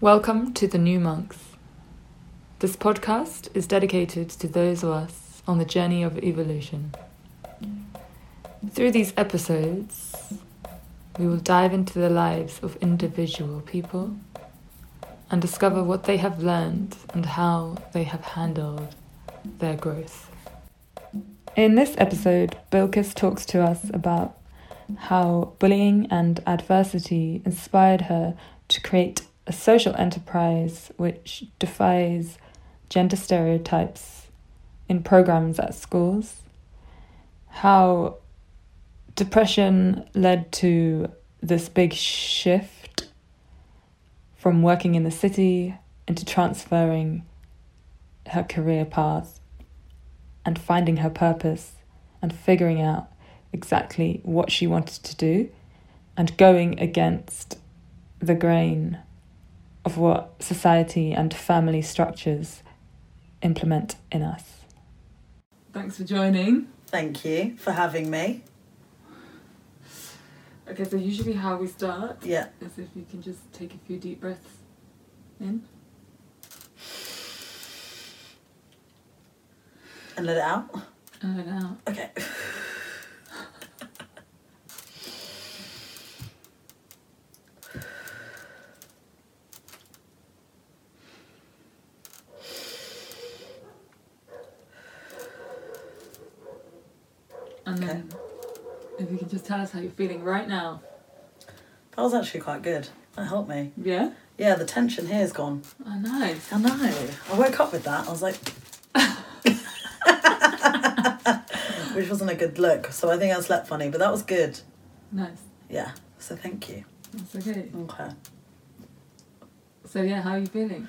Welcome to The New Monks. This podcast is dedicated to those of us on the journey of evolution. Through these episodes, we will dive into the lives of individual people and discover what they have learned and how they have handled their growth. In this episode, Bilkis talks to us about how bullying and adversity inspired her to create a social enterprise which defies gender stereotypes in programs at schools, how depression led to this big shift from working in the city into transferring her career path and finding her purpose and figuring out exactly what she wanted to do and going against the grain of what society and family structures implement in us. Thanks for joining. Thank you for having me. Okay, so usually how we start Yeah. is if you can just take a few deep breaths in. And let it out. and let it out. Okay. And Okay. then if you can just tell us how you're feeling right now. That was actually quite good. That helped me. Yeah? Yeah, the tension here is gone. Oh, nice. I know. I woke up with that. I was like, which wasn't a good look. So I think I slept funny, but that was good. Nice. Yeah. So thank you. That's okay. Okay. So, yeah, how are you feeling?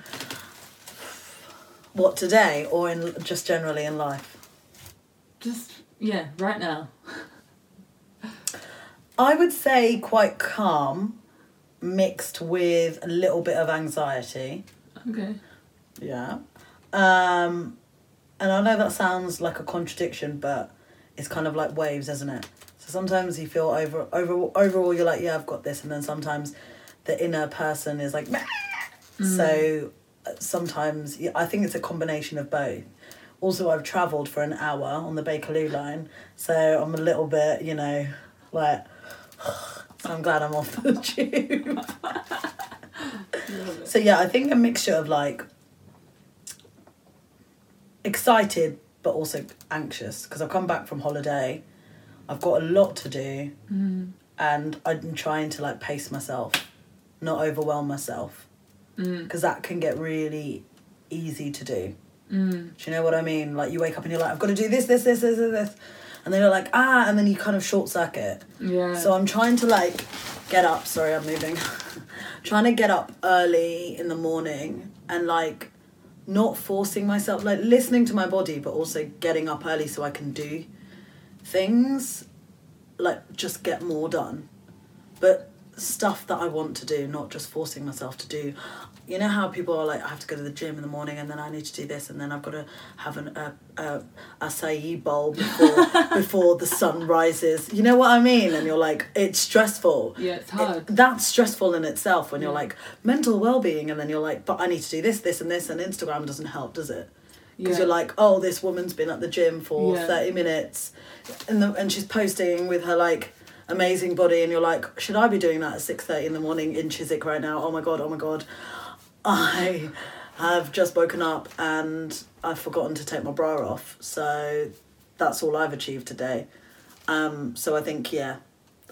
What today, or in just generally in life? Just, yeah, right now. I would say quite calm, mixed with a little bit of anxiety. Okay. Yeah. Um, and I know that sounds like a contradiction, but it's kind of like waves, isn't it? So sometimes you feel over over overall you're like, yeah, I've got this, and then sometimes the inner person is like, "Meh." so uh, sometimes I think it's a combination of both. Also, I've travelled for an hour on the Bakerloo line, so I'm a little bit, you know, like. So I'm glad I'm off the tube. So yeah, I think a mixture of like excited but also anxious because I've come back from holiday. I've got a lot to do Mm. and I'm trying to like pace myself, not overwhelm myself Mm. because that can get really easy to do. Mm. Do you know what I mean? Like you wake up and you're like, I've got to do this, this, this, this, this, this. And then you're like, ah, and then you kind of short circuit. Yeah. So I'm trying to like get up. Sorry, I'm moving. trying to get up early in the morning and like not forcing myself, like listening to my body, but also getting up early so I can do things, like just get more done. But stuff that I want to do, not just forcing myself to do. You know how people are like, I have to go to the gym in the morning and then I need to do this and then I've got to have an a, a acai bowl before before the sun rises. You know what I mean? And you're like, it's stressful. yeah, it's hard. It- that's stressful in itself when you're like mental well-being and then you're like but i need to do this this and this and instagram doesn't help does it because yeah. you're like oh this woman's been at the gym for Yeah. 30 minutes and the, and she's posting with her like amazing body and you're like should i be doing that at 6.30 in the morning in chiswick right now oh my god oh my god i have just woken up and i've forgotten to take my bra off so that's all i've achieved today um, so i think yeah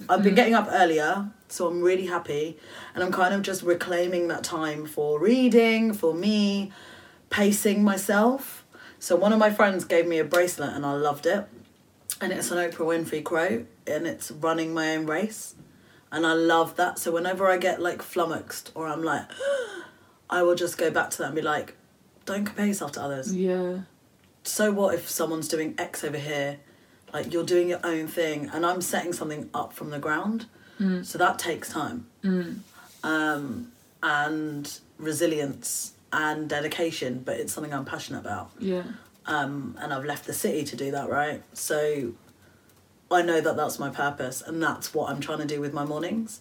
I've been getting up earlier, so I'm really happy. And I'm kind of just reclaiming that time for reading, for me, pacing myself. So one of my friends gave me a bracelet and I loved it. And it's an Oprah Winfrey quote and it's running my own race. And I love that. So whenever I get like flummoxed or I'm like, I will just go back to that and be like, don't compare yourself to others yeah. so what if someone's doing X over here? Like you're doing your own thing, and I'm setting something up from the ground. Mm. So that takes time, Mm. um, and resilience and dedication. But it's something I'm passionate about, Yeah. um, and I've left the city to do that. Right, so I know that that's my purpose, and that's what I'm trying to do with my mornings,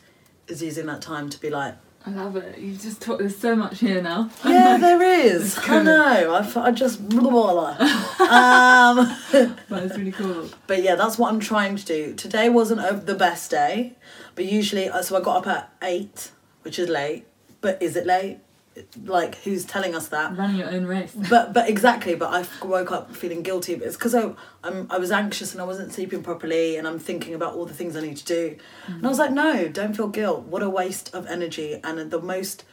is using that time to be like, I love it. You've just taught. There's so much here now. Yeah, there is. I know. I, f- I just blah, blah, blah. um, but it's really cool. but yeah, that's what I'm trying to do. Today wasn't a, the best day, but usually, uh, so I got up at eight, which is late. But is it late? Like, who's telling us that? Running your own race. But but exactly. But I woke up feeling guilty. But it's because I I'm I was anxious and I wasn't sleeping properly, and I'm thinking about all the things I need to do. And I was like, no, don't feel guilt. What a waste of energy and the most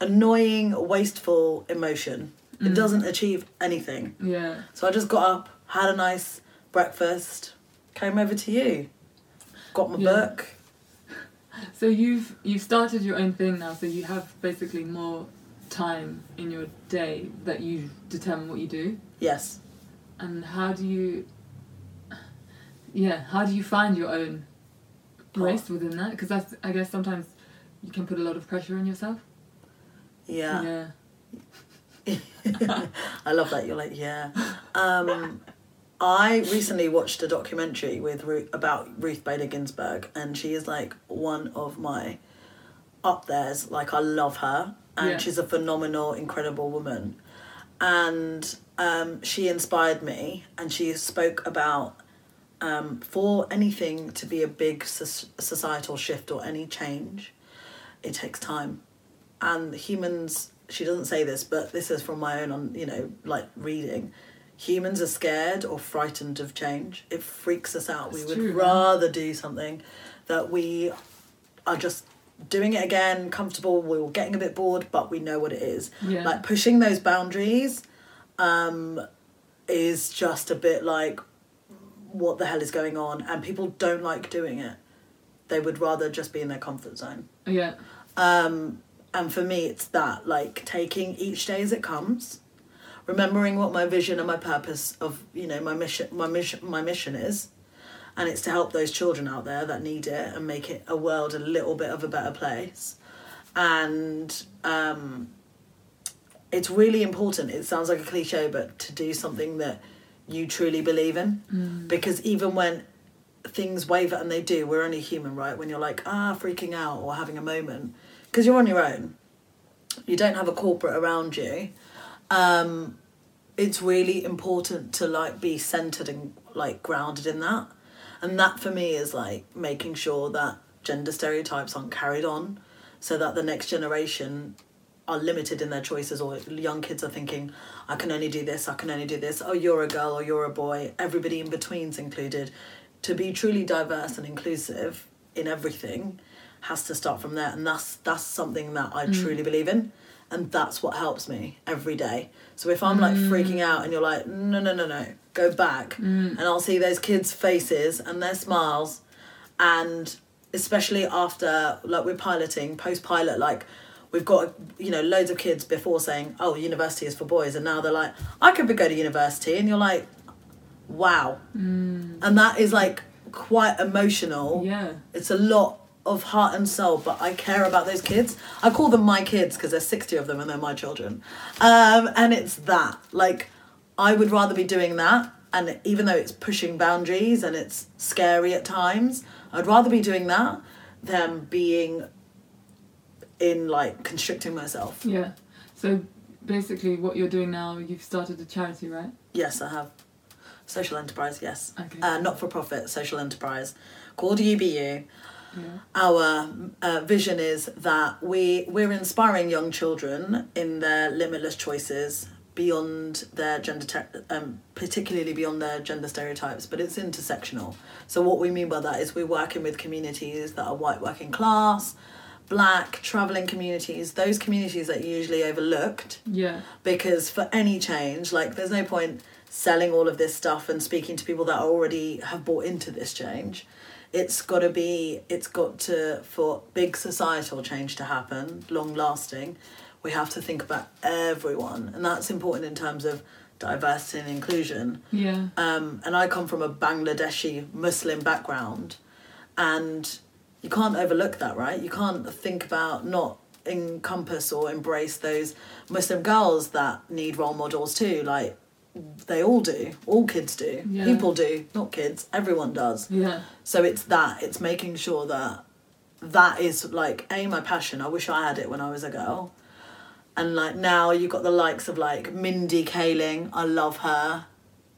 annoying, wasteful emotion. It mm. doesn't achieve anything. Yeah. So I just got up, had a nice breakfast, came over to you, got my Yeah. book. So you've you've started your own thing now. So you have basically more time in your day that you determine what you do. Yes. And how do you? Yeah. How do you find your own grace within that? Because that's I guess sometimes you can put a lot of pressure on yourself. Yeah. Yeah. I love that. You're like, yeah. Um, I recently watched a documentary with about Ruth Bader Ginsburg, and she is like one of my up there's. Like, I love her, and Yeah. she's a phenomenal, incredible woman. And um, she inspired me, and she spoke about um, for anything to be a big societal shift or any change, it takes time and humans she doesn't say this but this is from my own on you know like reading humans are scared or frightened of change it freaks us out we would true, man. rather do something that we are just doing it again comfortable we were getting a bit bored but we know what it is Yeah. like pushing those boundaries um is just a bit like what the hell is going on and people don't like doing it they would rather just be in their comfort zone Yeah. um, and for me, it's that like taking each day as it comes, remembering what my vision and my purpose of you know my mission, my mission, my mission is, and it's to help those children out there that need it and make it a world a little bit of a better place, and um, it's really important. It sounds like a cliche, but to do something that you truly believe in, because even when things waver and they do we're only human right? When you're like ah freaking out or having a moment. Because you're on your own. You don't have a corporate around you. Um it's really important to like be centered and like grounded in that and that for me is like making sure that gender stereotypes aren't carried on so that the next generation are limited in their choices or young kids are thinking i can only do this i can only do this. Oh you're a girl or you're a boy. Everybody in between's included. To be truly diverse and inclusive in everything has to start from there. And that's that's something that I mm. truly believe in. And that's what helps me every day. So if I'm like freaking mm. out and you're like no no no no go back mm. and I'll see those kids faces and their smiles and especially after like we're piloting post pilot like we've got you know loads of kids before saying oh university is for boys and now they're like I could go to university and you're like wow. Mm. And that is like quite emotional. Yeah. it's a lot of heart and soul but i care about those kids i call them my kids because there's 60 of them and they're my children um, and it's that like i would rather be doing that and even though it's pushing boundaries and it's scary at times i'd rather be doing that than being in like constricting myself Yeah. So basically, what you're doing now, you've started a charity, right? yes i have social enterprise yes Okay. uh, not for profit social enterprise called ubu our uh, vision is that we we're inspiring young children in their limitless choices beyond their gender te- um, particularly beyond their gender stereotypes but it's intersectional. So what we mean by that is we're working with communities that are white working class black traveling communities those communities that are usually overlooked. Yeah. because for any change like there's no point selling all of this stuff and speaking to people that already have bought into this change it's got to be it's got to for big societal change to happen long lasting we have to think about everyone and that's important in terms of diversity and inclusion Yeah. um, and I come from a Bangladeshi Muslim background, and you can't overlook that, right? You can't think about not encompass or embrace those Muslim girls that need role models too. Like they all do, all kids do, Yeah. people do, not kids, everyone does. Yeah. So it's that, it's making sure that that is like a my passion. I wish I had it when I was a girl. And like now you've got the likes of like Mindy Kaling. I love her.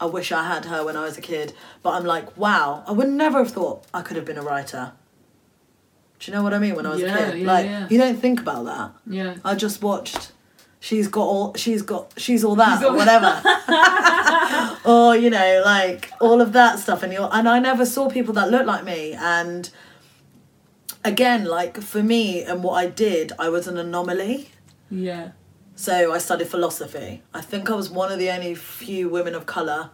I wish I had her when I was a kid. But I'm like, wow, I would never have thought I could have been a writer. Do you know what I mean? When I was Yeah, a kid, yeah, like you don't think about that. Yeah. I just watched. She's got all. She's got. She's all that She's or whatever. or you know, like all of that stuff, and you and I never saw people that looked like me. And again, like for me and what I did, I was an anomaly. Yeah. So I studied philosophy. I think I was one of the only few women of color.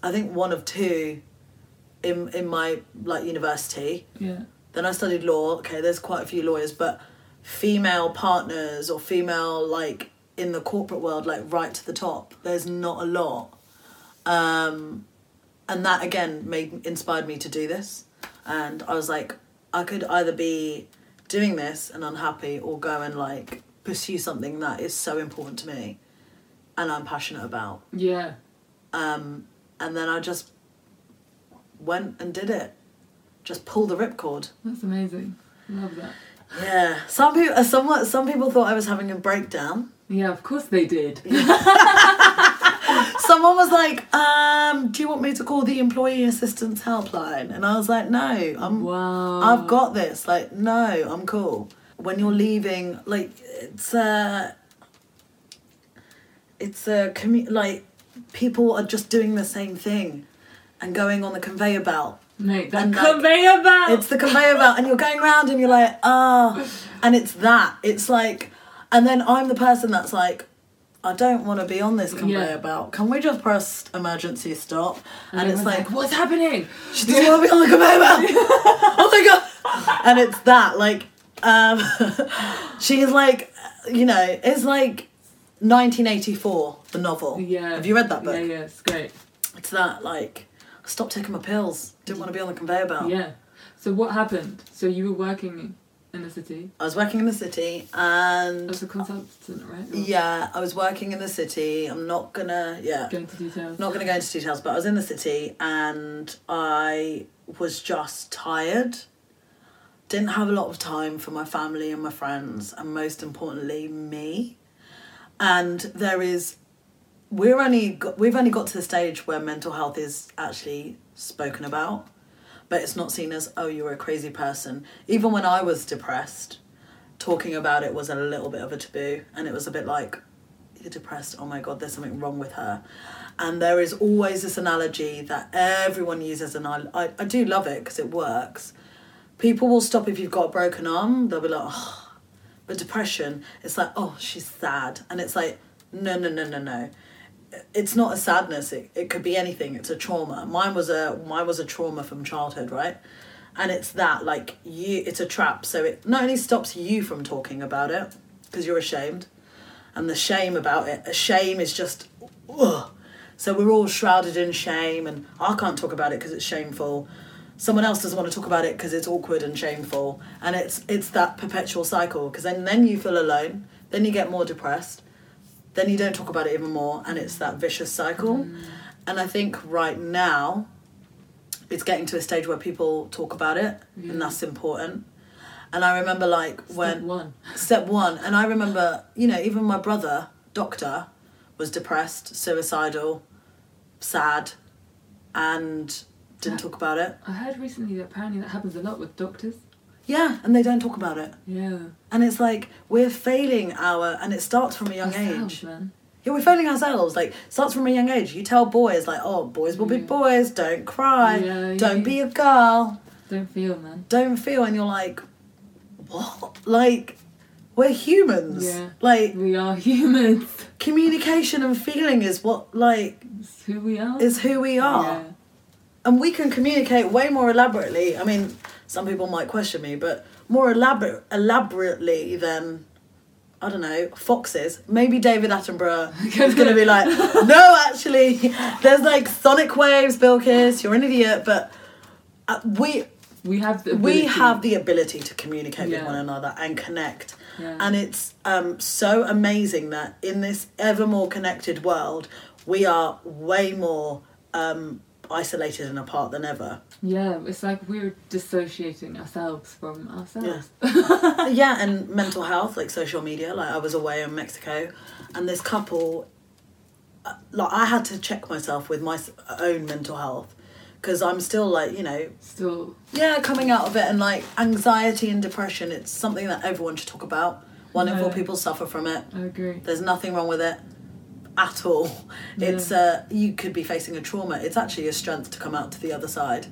I think one of two in in my like university. Yeah. Then I studied law. Okay, there's quite a few lawyers, but female partners or female like in the corporate world, like right to the top, there's not a lot. Um, and that again made inspired me to do this. And I was like, I could either be doing this and unhappy, or go and like pursue something that is so important to me, and I'm passionate about. Yeah. Um, and then I just went and did it. Just pulled the ripcord. That's amazing. Love that. Yeah, some people, uh, somewhat, some people thought I was having a breakdown. Yeah, of course they did. Someone was like, um, "Do you want me to call the employee assistance helpline?" And I was like, "No, I'm, Wow. I've got this. Like, no, I'm cool." When you're leaving, like, it's a, it's a commu- like, people are just doing the same thing, and going on the conveyor belt. Mate, that And, like, conveyor belt. It's the conveyor belt, and you're going around, and you're like, ah, and it's that. It's like, and then I'm the person that's like, I don't want to be on this conveyor Yeah. belt. Can we just press emergency stop? And, it's everyone's like, what's happening? she doesn't want to be on the conveyor belt. oh my god! And it's that like, um, she's like, you know, it's like 1984, the novel. Yeah. Have you read that book? Yeah, yeah, it's great. It's that like, I stopped taking my pills. Didn't want to be on the conveyor belt. Yeah. So what happened? So you were working in the city I was working in the city and as a consultant, right? Or yeah, I was working in the city. I'm not gonna yeah, Go into details. not gonna go into details, but I was in the city and I was just tired. Didn't have a lot of time for my family and my friends, and most importantly, me. And there is, we're only we've only got to the stage where mental health is actually spoken about, but it's not seen as oh you're a crazy person. Even when I was depressed, talking about it was a little bit of a taboo, and it was a bit like you're depressed. Oh my god, there's something wrong with her. And there is always this analogy that everyone uses, and I I, I do love it because it works. People will stop if you've got a broken arm. They'll be like, oh. but depression, it's like, oh, she's sad, and it's like, no, no, no, no, no. It's not a sadness. It, it could be anything. It's a trauma. Mine was a mine was a trauma from childhood, right? And it's that like you. It's a trap. So it not only stops you from talking about it because you're ashamed, and the shame about it. A shame is just, ugh. So we're all shrouded in shame, and I can't talk about it because it's shameful. Someone else doesn't want to talk about it because it's awkward and shameful, and it's it's that perpetual cycle. Because then then you feel alone, then you get more depressed, then you don't talk about it even more, and it's that vicious cycle. Mm. And I think right now, it's getting to a stage where people talk about it, and that's important. And I remember like when Step one. step one and i remember you know even my brother doctor was depressed suicidal sad and didn't talk about it I heard recently that apparently that happens a lot with doctors. Yeah and they don't talk about it Yeah. and it's like we're failing our and it starts from a young Ourselves, age man. yeah we're failing ourselves like starts from a young age you tell boys like oh boys will be Yeah. boys don't cry Yeah, don't yeah. be a girl Don't feel, man. don't feel and you're like what like we're humans Yeah. like We are humans. communication and feeling is what like It's who we are. is who we are Yeah. and we can communicate way more elaborately i mean some people might question me but more elaborate elaborately than i don't know foxes maybe david attenborough is going to be like no actually there's like sonic waves bilkis you're an idiot but uh, we We have the we ability. have the ability to communicate with one another and connect Yeah. and it's um, so amazing that in this ever more connected world we are way more um, isolated and apart than ever. Yeah, it's like we're dissociating ourselves from ourselves. yeah, and mental health, like social media. Like I was away in Mexico, and this couple, uh, like I had to check myself with my own mental health, because I'm still like you know Still, yeah coming out of it and like anxiety and depression. It's something that everyone should talk about. One in four people suffer from it. I agree. There's nothing wrong with it at all. It's uh you could be facing a trauma. It's actually a strength to come out to the other side.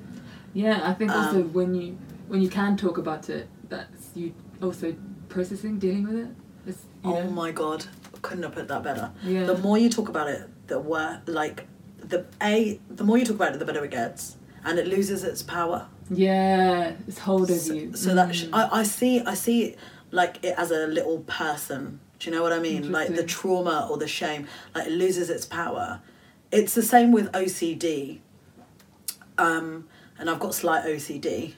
Yeah, I think also Um, when you when you can talk about it, that's you also processing, dealing with it. It's, you Oh know, my god, couldn't have put that better. Yeah. The more you talk about it, the worse. Like the a, the more you talk about it, the better it gets, and it loses its power. Yeah, it's hold over So, you. so that sh- Mm. I, I see I see like it as a little person. Do you know what I mean? Like the trauma or the shame, like it loses its power. It's the same with OCD. Um, and I've got slight OCD.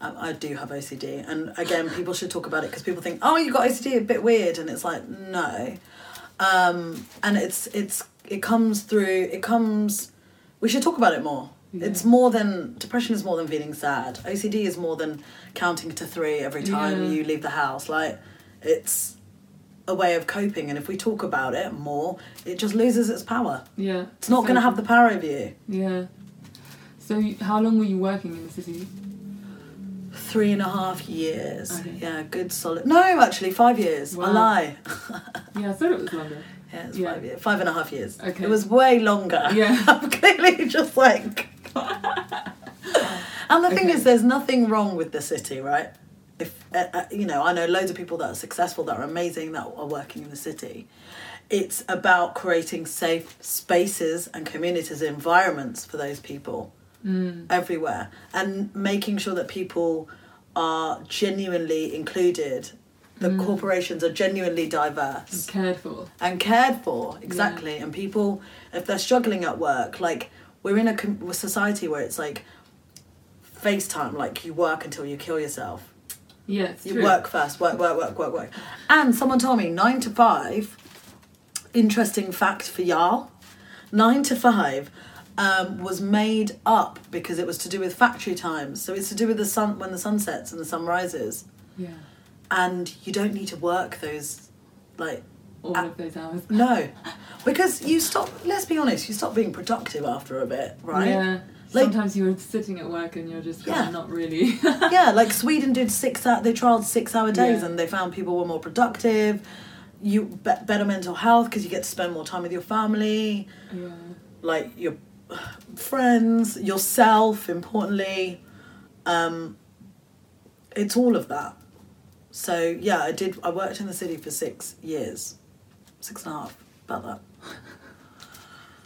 Um, I do have OCD, and again, people should talk about it because people think, "Oh, you got OCD, a bit weird," and it's like, no. Um, and it's it's it comes through. It comes. We should talk about it more. Yeah. It's more than depression is more than feeling sad. OCD is more than counting to three every time Yeah. you leave the house. Like, it's a way of coping, and if we talk about it more, it just loses its power. yeah, It's not So- going to have the power over you. Yeah. So how long were you working in the city? Three and a half years. Okay. Yeah, good solid. No, actually, five years. I Wow. lie. Yeah, I thought it was longer. Yeah, it's Yeah. five years. Five and a half years. Okay. It was way longer. Yeah. I'm clearly just like. and the thing Okay. is, there's nothing wrong with the city, right? If uh, uh, you know, I know loads of people that are successful, that are amazing, that are working in the city. It's about creating safe spaces and communities, environments for those people Mm. everywhere, and making sure that people are genuinely included. The Mm. corporations are genuinely diverse and Cared for. and cared for exactly and people if they're struggling at work like we're in a com- a society where it's like FaceTime like you work until you kill yourself Yeah, it's you true. work first work work work work work and someone told me 9 to 5 interesting fact for y'all 9 to 5 um, was made up because it was to do with factory times so it's to do with the sun when the sun sets and the sun rises Yeah, and you don't need to work those like all Ah. of those hours. no, because you stop. Let's be honest. You stop being productive after a bit, right? Yeah. Like- Sometimes you're sitting at work and you're just Yeah. yeah. not really. Yeah, like Sweden did six. Hour, they trialed six hour days, Yeah. and they found people were more productive. You be- better mental health because you get to spend more time with your family, yeah. like your friends, yourself. Importantly, um, it's all of that. So yeah, I did. I worked in the city for six years, six and a half. About that.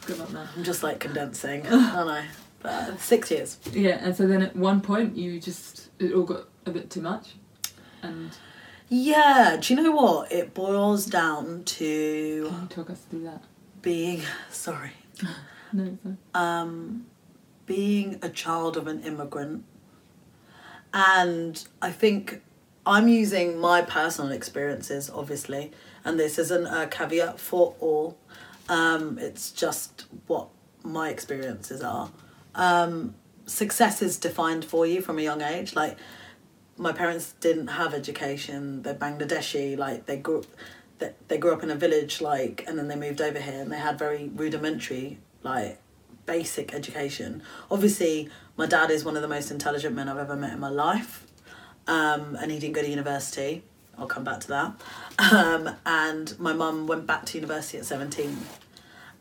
Good on that. I'm just like condensing. I don't know. But six years. Yeah, and so then at one point you just it all got a bit too much, and Yeah, do you know what? It boils down to can you talk us through that? being sorry. No, fine. Um being a child of an immigrant. And I think I'm using my personal experiences, obviously, and this isn't a caveat for all. Um, it's just what my experiences are. Um, success is defined for you from a young age. Like my parents didn't have education. They're Bangladeshi. Like they grew, they, they grew up in a village. Like and then they moved over here and they had very rudimentary, like basic education. Obviously, my dad is one of the most intelligent men I've ever met in my life, um, and he didn't go to university. I'll come back to that. Um, and my mum went back to university at seventeen,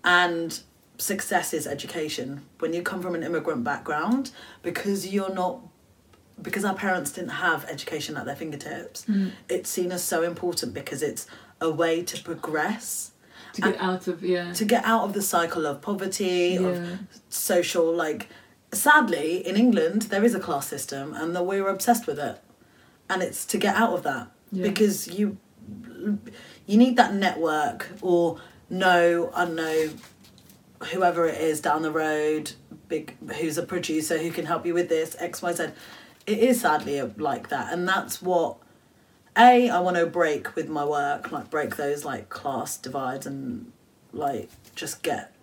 and success is education. When you come from an immigrant background, because you're not because our parents didn't have education at their fingertips, mm. it's seen as so important because it's a way to progress, To get out of yeah. to get out of the cycle of poverty, yeah. of social like. Sadly, in England, there is a class system, and that we're obsessed with it, and it's to get out of that Yeah. because you you need that network or know I know whoever it is down the road, big who's a producer who can help you with this X Y Z. It is sadly like that, and that's what a I want to break with my work, like break those like class divides and like just get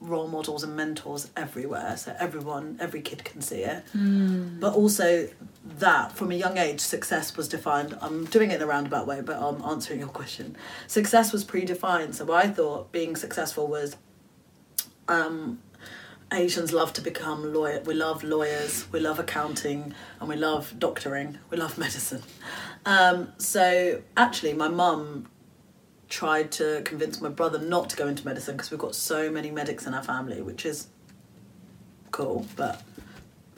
role models and mentors everywhere, so everyone, every kid can see it. Mm. But also that from a young age, success was defined. I'm doing it in a roundabout way, but I'm answering your question. Success was predefined. So I thought being successful was um, Asians love to become lawyer. We love lawyers. We love accounting, and we love doctoring. We love medicine. Um, so actually, my mum tried to convince my brother not to go into medicine because we've got so many medics in our family, which is cool. But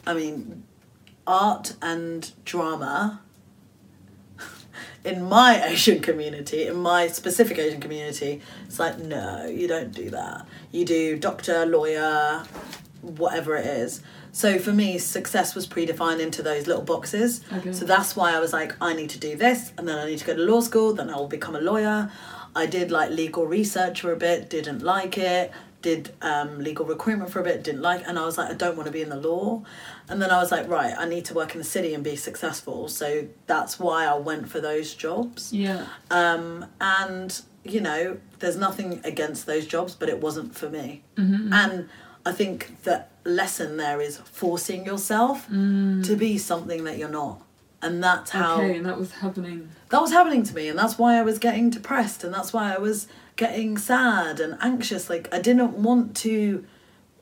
I mean, art and drama in my Asian community, in my specific Asian community, it's like, no, you don't do that. You do doctor, lawyer, whatever it is. So for me, success was predefined into those little boxes. Okay. So that's why I was like, I need to do this, and then I need to go to law school, then I'll become a lawyer. I did like legal research for a bit, didn't like it. Did um, legal recruitment for a bit, didn't like, and I was like, I don't want to be in the law. And then I was like, right, I need to work in the city and be successful. So that's why I went for those jobs. Yeah. Um, and you know, there's nothing against those jobs, but it wasn't for me. Mm-hmm. And I think the lesson there is forcing yourself to be something that you're not. And that's how Okay, and that was happening. that was happening to me and that's why I was getting depressed and that's why I was getting sad and anxious. Like I didn't want to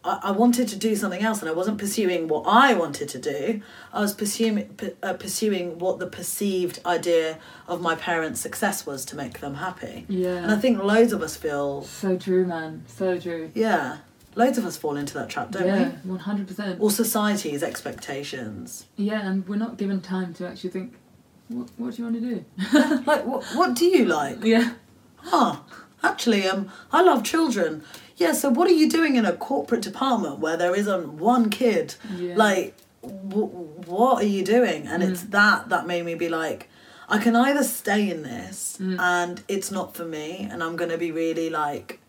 I, I wanted to do something else and I wasn't pursuing what I wanted to do. I was pursuing p- uh, pursuing what the perceived idea of my parents' success was to make them happy. Yeah. And I think loads of us feel So true, man. So true. yeah, loads of us fall into that trap, don't we? yeah, we? one hundred percent. Or society's expectations. Yeah, and we're not given time to actually think. What What do you want to do? like what what do you like? yeah. Huh. Actually, um, I love children. Yeah, so what are you doing in a corporate department where there isn't one kid? Yeah. Like, w- what are you doing? And it's that that made me be like, I can either stay in this and it's not for me, and I'm gonna be really like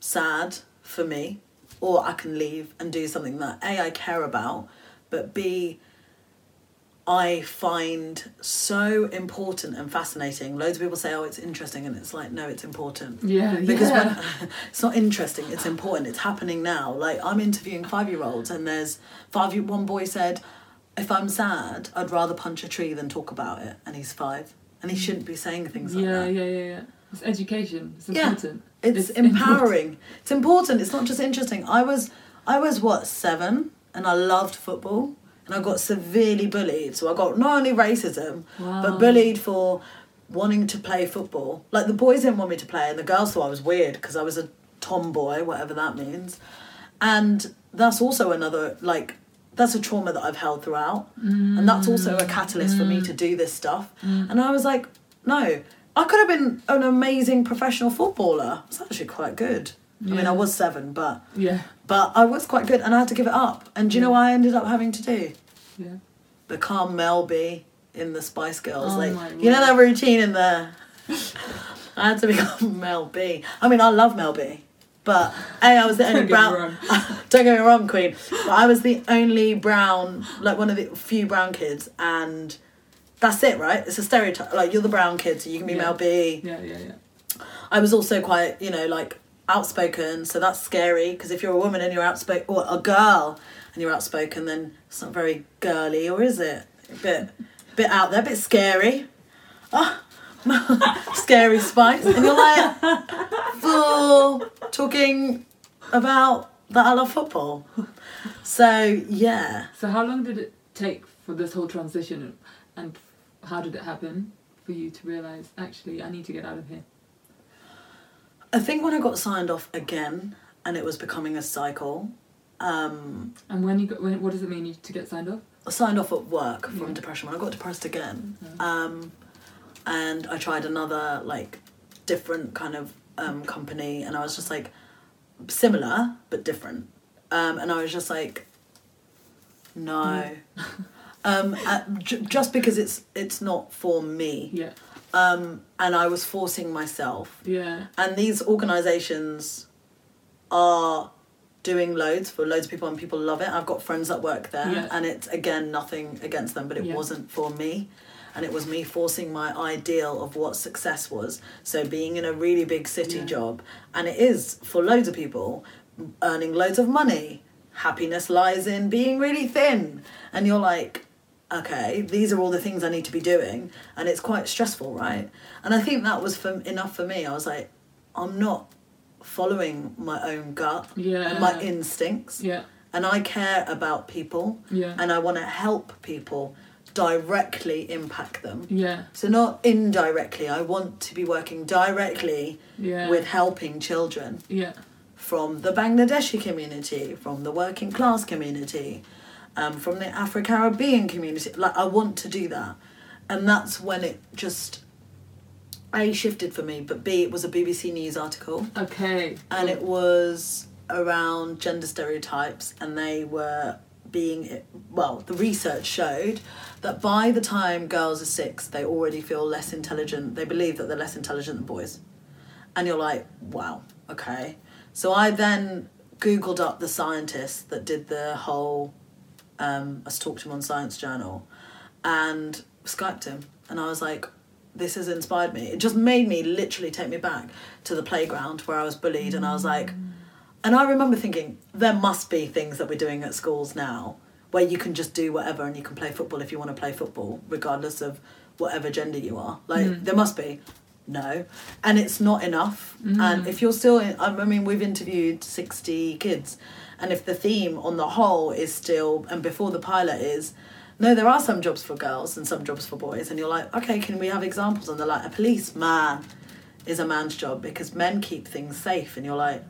sad for me, or I can leave and do something that A, I care about, but B, I find so important and fascinating. Loads of people say, "Oh, it's interesting," and it's like, no, it's important. Yeah. Because yeah. when, it's not interesting, it's important. It's happening now. Like I'm interviewing five-year-olds, and there's five. One boy said, "If I'm sad, I'd rather punch a tree than talk about it," and he's five, and he shouldn't be saying things like yeah, that. yeah, yeah, yeah. It's education. It's Yeah. important. It's, important. empowering. It's important. It's not just interesting. I was, I was what seven, and I loved football, and I got severely bullied. So I got not only racism, Wow. but bullied for wanting to play football. Like the boys didn't want me to play, and the girls thought I was weird because I was a tomboy, whatever that means. And that's also another like that's a trauma that I've held throughout, and that's also a catalyst for me to do this stuff. Mm. And I was like, no, I could have been an amazing professional footballer. I was actually quite good. I mean, I was seven, but Yeah. but I was quite good, and I had to give it up. And do you know what I ended up having to do? Yeah. become Mel B in the Spice Girls. Oh like you know that routine in there. I had to become Mel B. I mean, I love Mel B, but a I was the only Don't get brown. don't get me wrong, Queen. But I was the only brown, like one of the few brown kids, and that's it, right? It's a stereotype. Like you're the brown kid, so you can be Yeah. Mel B. Yeah, yeah, yeah. I was also quite, you know, like outspoken, so that's scary because if you're a woman and you're outspoken, or a girl and you're outspoken, then it's not very girly, or is it? A bit, bit out there, a bit scary. Ah, scary spice, and you're like, full talking about that I love football. So yeah, So how long did it take for this whole transition, and how did it happen for you to realize actually I need to get out of here? I think when I got signed off again, and it was becoming a cycle. Um, And when you got, when, what does it mean you, to get signed off? I signed off at work from depression when I got depressed again. Um, and I tried another like different kind of um, company, and I was just like similar but different. Um, and I was just like, no, um, uh, j- just because it's it's not for me. Yeah, Um, and I was forcing myself yeah, and these organizations are doing loads for loads of people and people love it i've got friends that work there Yeah. and it's again nothing against them but it Yeah. wasn't for me and it was me forcing my ideal of what success was. So being in a really big city Yeah. job, and it is for loads of people, earning loads of money. Happiness lies in being really thin, and you're like, okay, these are all the things I need to be doing, and it's quite stressful, right? And I think that was for enough for me. I was like, I'm not following my own gut Yeah. and my instincts, Yeah. and I care about people, Yeah. and I want to help people directly impact them. Yeah. So not indirectly. I want to be working directly Yeah. with helping children Yeah. from the Bangladeshi community, from the working class community, um, from the Afro Caribbean community. Like I want to do that, and that's when it just a shifted for me. But b it was a BBC News article, Okay. and it was around gender stereotypes, and they were being well. The research showed that by the time girls are six, they already feel less intelligent. They believe that they're less intelligent than boys, and you're like, wow, okay. So I then googled up the scientist that did the whole. Um, I to him on Science Journal, and skyped him, and I was like, this has inspired me. It just made me literally take me back to the playground where I was bullied, and I was like, and I remember thinking there must be things that we're doing at schools now where you can just do whatever and you can play football if you want to play football, regardless of whatever gender you are. Like there must be. No, and it's not enough. And if you're still, in, I mean, we've interviewed sixty kids, and if the theme on the whole is still, and before the pilot is, no, there are some jobs for girls and some jobs for boys, and you're like, okay, can we have examples? And they're like, a policeman is a man's job because men keep things safe, and you're like,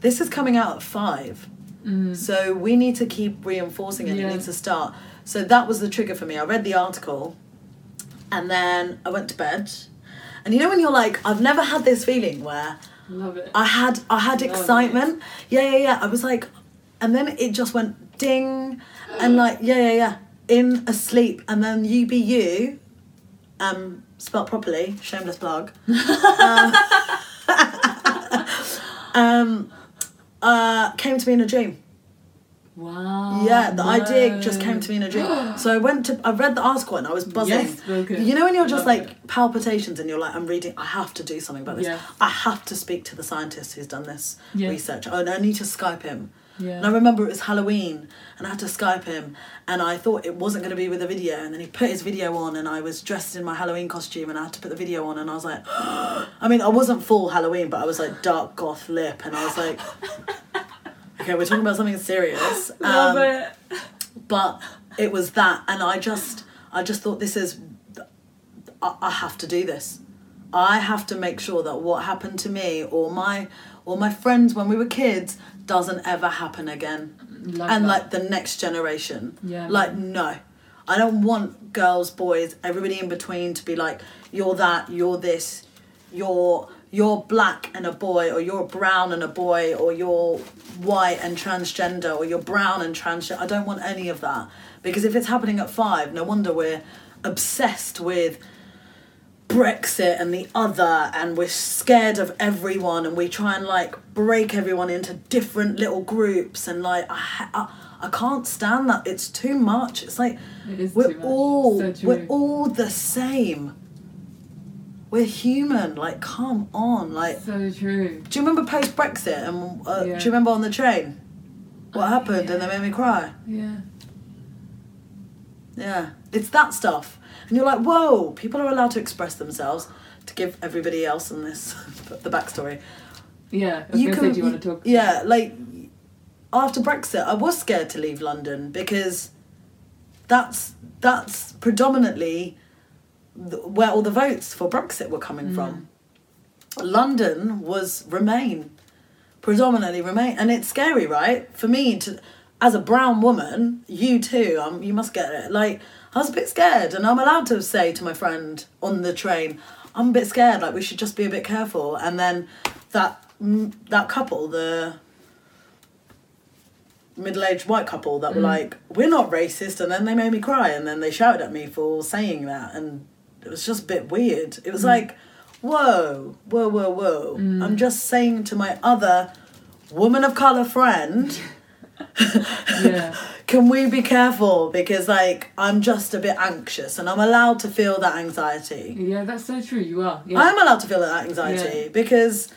this is coming out at five. Mm. So we need to keep reinforcing it. Yeah. It needs to start. So that was the trigger for me. I read the article and then I went to bed. And you know when you're like, I've never had this feeling where Love it. I had I had Love it. excitement. Yeah, yeah, yeah. I was like and then it just went ding and like, yeah, yeah, yeah. In a sleep, and then you be you, um, spelt properly, shameless plug. um, um uh came to me in a dream. Wow. Yeah, the idea just came to me in a dream. So I went to, I read the article and I was buzzing. Yes, spoken. You know when you're just Love like it. palpitations and you're like, I'm reading, I have to do something about this. Yeah. I have to speak to the scientist who's done this Yeah. research. Oh, I need to Skype him. Yeah. And I remember it was Halloween and I had to Skype him and I thought it wasn't going to be with a video and then he put his video on and I was dressed in my Halloween costume and I had to put the video on and I was like, I mean, I wasn't full Halloween, but I was like dark goth lip and I was like, okay, we're talking about something serious. Love Um, it. but it was that and i just i just thought this is I, I have to do this i have to make sure that what happened to me or my or my friends when we were kids doesn't ever happen again Love and that. like the next generation Yeah. like no i don't want girls boys everybody in between to be like you're that you're this you're you're black and a boy or you're brown and a boy or you're white and transgender or you're brown and transgender i don't want any of that because if it's happening at five no wonder we're obsessed with Brexit and the other, and we're scared of everyone, and we try and like break everyone into different little groups, and like I, ha- I, I can't stand that. It's too much. It's like It is we're all So we're all the same. We're human. Like, come on. Like, So true. do you remember post Brexit? And uh, Yeah. do you remember on the train what Oh, happened? yeah. And they made me cry. Yeah. Yeah, it's that stuff. And you're like, whoa, people are allowed to express themselves to give everybody else in this the backstory. Yeah. Was gonna say, do you want to talk? Yeah, like after Brexit, I was scared to leave London because that's that's predominantly where all the votes for Brexit were coming from. London was Remain, predominantly Remain, and it's scary, right? For me to, as a brown woman, you too, um, you must get it. Like I was a bit scared, and I'm allowed to say to my friend on the train, "I'm a bit scared. Like we should just be a bit careful." And then that mm, that couple, the middle-aged white couple that were like we're not racist and then they made me cry and then they shouted at me for saying that and it was just a bit weird it was mm. like whoa whoa whoa whoa mm. i'm just saying to my other woman of color friend Yeah. can we be careful because like I'm just a bit anxious and I'm allowed to feel that anxiety. Yeah, that's so true. You are. Yeah. I'm allowed to feel that anxiety Yeah. because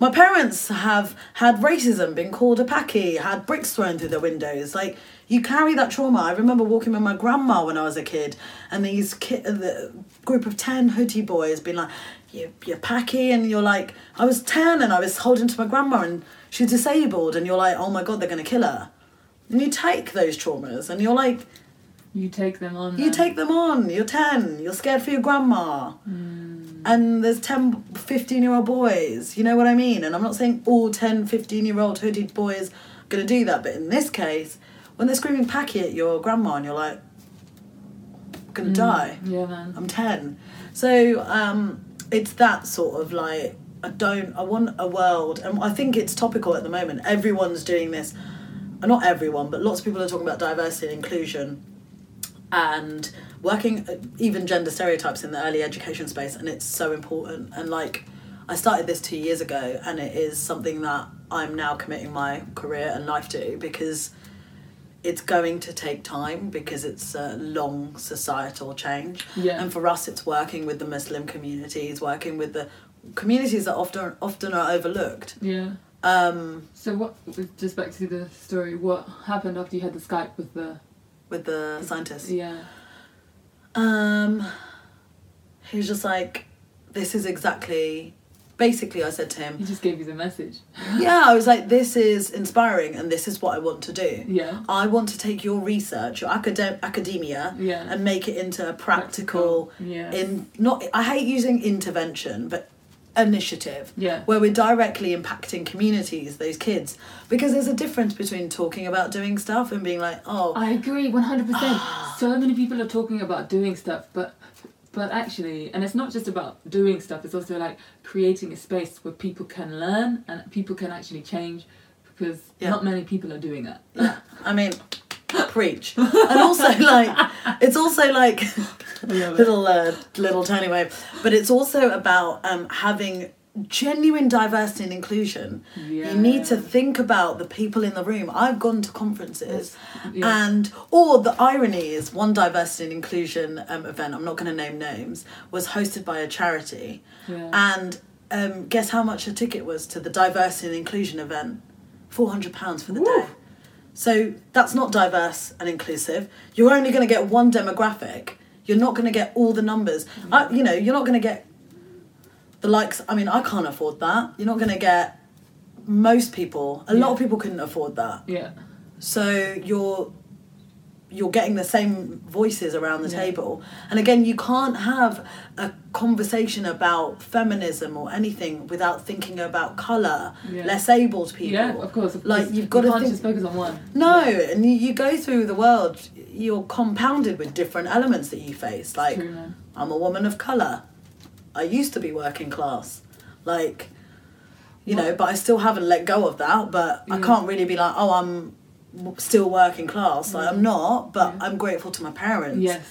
my parents have had racism, been called a packy, had bricks thrown through their windows. Like you carry that trauma. I remember walking with my grandma when I was a kid, and these ki- uh, the group of ten hoodie boys being like, "You you're packy," and you're like, I was ten and I was holding to my grandma and she's disabled, and you're like, oh my god, they're gonna kill her. And you take those traumas, and you're like, you take them on. you take them on. You're 10. You're scared for your grandma. Hmm. And there's 10, 15 year old boys. You know what I mean? And I'm not saying all 10, 15 year old hooded boys are going to do that. But in this case, when they're screaming packy at your grandma and you're like, I'm going to die. Yeah, man. I'm 10. So um, it's that sort of like, I don't, I want a world, and I think it's topical at the moment. Everyone's doing this, not everyone, but lots of people are talking about diversity and inclusion and working uh, even gender stereotypes in the early education space, and it's so important. And like, I started this two years ago, and it is something that I'm now committing my career and life to because it's going to take time because it's a long societal change. Yeah. And for us, it's working with the Muslim communities, working with the communities that often often are overlooked. Yeah. Um, So what? Just back to the story. What happened after you had the Skype with the? with the scientists. Yeah. Um, he was just like, "This is exactly." Basically, I said to him, He just gave you the message. "Yeah, I was like, this is inspiring, and this is what I want to do. Yeah. I want to take your research, your academ- academia, Yeah. and make it into a practical, Yeah. in not. I hate using intervention, but initiative. Yeah. where we're directly impacting communities, those kids, because there's a difference between talking about doing stuff and being like, oh, I agree, one hundred percent. So many people are talking about doing stuff, but but actually, and it's not just about doing stuff. It's also like creating a space where people can learn and people can actually change, because Yeah. not many people are doing that. yeah. I mean, preach, and also like, it's also like little uh, little tiny wave but it's also about um, having genuine diversity and inclusion. You need to think about the people in the room. I've gone to conferences. Yeah. And or the irony is one diversity and inclusion um, event. I'm not going to name names. Was hosted by a charity, Yeah. and um, guess how much a ticket was to the diversity and inclusion event? Four hundred pounds for the day. So that's not diverse and inclusive. You're only going to get one demographic. You're not going to get all the numbers. I, you know, you're not going to get the likes. I mean, I can't afford that. You're not going to get most people. A lot of people couldn't afford that. yeah. So you're you're getting the same voices around the Yeah. table. And again, you can't have a conversation about feminism or anything without thinking about colour, Yeah. less abled people. Yeah, of course. Of Like, course. you've gotta you can't think- just focus on one. No, Yeah. and you, you go through the world, you're compounded with different elements that you face. Like, True. I'm a woman of colour. I used to be working class. Like, you know, but I still haven't let go of that. But I mm. can't really be like, oh, I'm still working class. Like, I'm mm. not, but Yeah. I'm grateful to my parents Yes.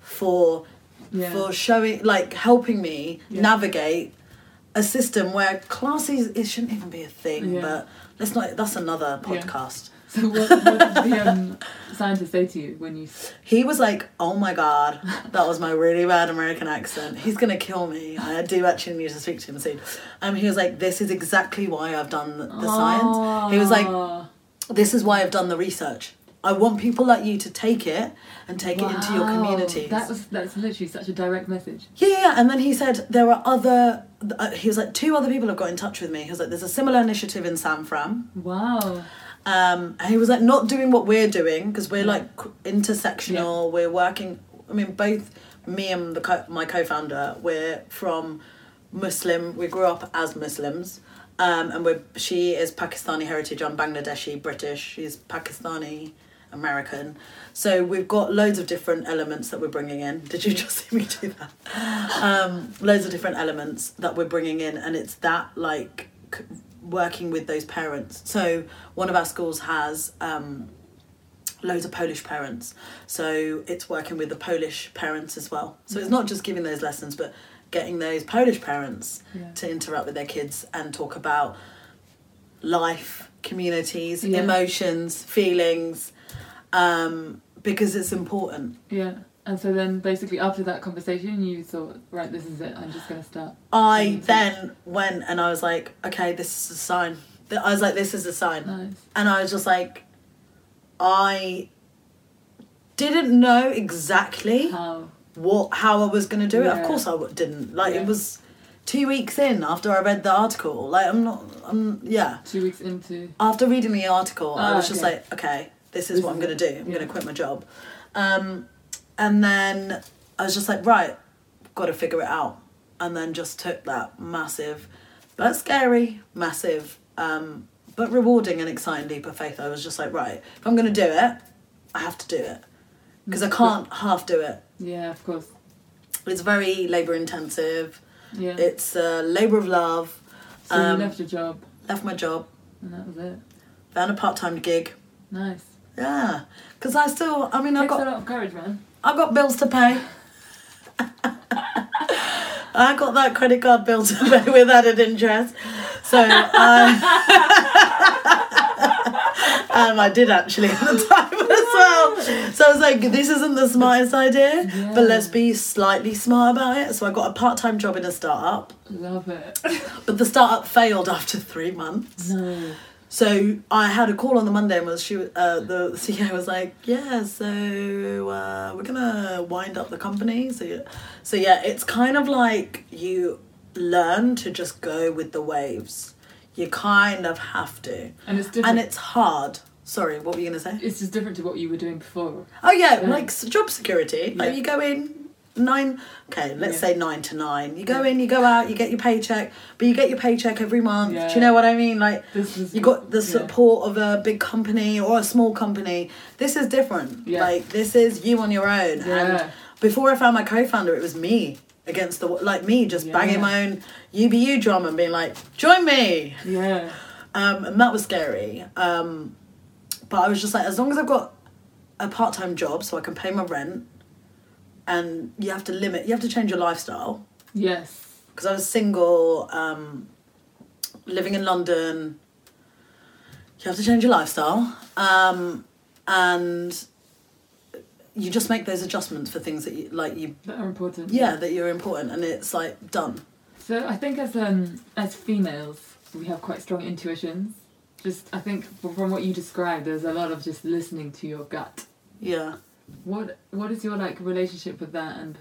for Yeah. for showing, like, helping me Yeah. navigate a system where classes it shouldn't even be a thing. But let's not. That's another podcast. So what, what did the um, scientist say to you when you? He was like, "Oh my god, that was my really bad American accent. He's gonna kill me. I do actually need to speak to him soon." Um, he was like, "This is exactly why I've done the, the science." He was like, "This is why I've done the research. I want people like you to take it and take it into your wow, communities." That was that's literally such a direct message. Yeah, yeah, and then he said there are other. Uh, he was like, two other people have got in touch with me. He was like, there's a similar initiative in San Fran. Wow. Um, and he was like, not doing what we're doing because we're like intersectional. We're working. I mean, both me and the co- my co-founder, we're from Muslim. We grew up as Muslims, um, and we're she is Pakistani heritage. I'm Bangladeshi British. She's Pakistani American. So we've got loads of different elements that we're bringing in. Did you just see me do that? Um, loads of different elements that we're bringing in, and it's that like c- working with those parents. So one of our schools has um, loads of Polish parents, so it's working with the Polish parents as well. So it's not just giving those lessons, but getting those Polish parents Yeah. to interact with their kids and talk about life, communities, Yeah. emotions, feelings. um, because it's important. Yeah. And so then basically after that conversation, you thought, right, this is it. I'm just gonna start. I then went and I was like, okay, this is a sign. I was like, this is a sign. Nice. And I was just like, I didn't know exactly How? what how I was gonna do it. Of course, I didn't. Like Yeah. it was two weeks in after I read the article. Like I'm not. I'm yeah. Two weeks into. After reading the article, I Ah, was just okay. like, okay, this is This what I'm is gonna do. I'm Yeah. gonna quit my job. Um, and then I was just like, right, got to figure it out. And then just took that massive, but scary, massive, um, but rewarding and exciting leap of faith. I was just like, right, if I'm gonna do it, I have to do it because I can't half do it. Yeah, of course. It's very labor intensive. Yeah. It's a labor of love. so you um, left your job, Left my job, and that was it. found a part time gig. Nice. Yeah, because I still, I mean, I've got a lot of courage, man. I've got bills to pay. I got that credit card bill to pay with added interest. So I. um, I did actually at the time as well. So I was like, this isn't the smartest idea, Yeah. but let's be slightly smart about it. So I got a part time job in a startup, Love it. but the startup failed after three months. no. So I had a call on the Monday and was she uh, the CEO was like, yeah, so uh, we're gonna wind up the company. So yeah, so yeah, it's kind of like you learn to just go with the waves. You kind of have to, And it's different. and it's hard. Sorry, what were you gonna say? it's just different to what you were doing before. Oh yeah, Yeah. like job security. Like Yeah. you go in nine. Okay, let's Yeah. say nine to nine. You go Yeah. in, you go out, you get your paycheck, but you get your paycheck every month. Do you know what I mean? Like is you got the yeah. support of a big company or a small company. This is different. Yeah. Like this is you on your own. Yeah. And before I found my co-founder, it was me against the like me just Yeah. banging my own UBU drum and being like, "Join me." Yeah. Um, and that was scary. Um, but I was just like, as long as I've got a part time job so I can pay my rent, and you have to limit, you have to change your lifestyle. Yes. Because I was single, um, living in London, you have to change your lifestyle. Um, and you just make those adjustments for things that you like you That are important. yeah that you're important and it's like done So I think as um as females we have quite strong intuitions. Just I think from what you described, there's a lot of just listening to your gut. yeah What what is your like relationship with that, and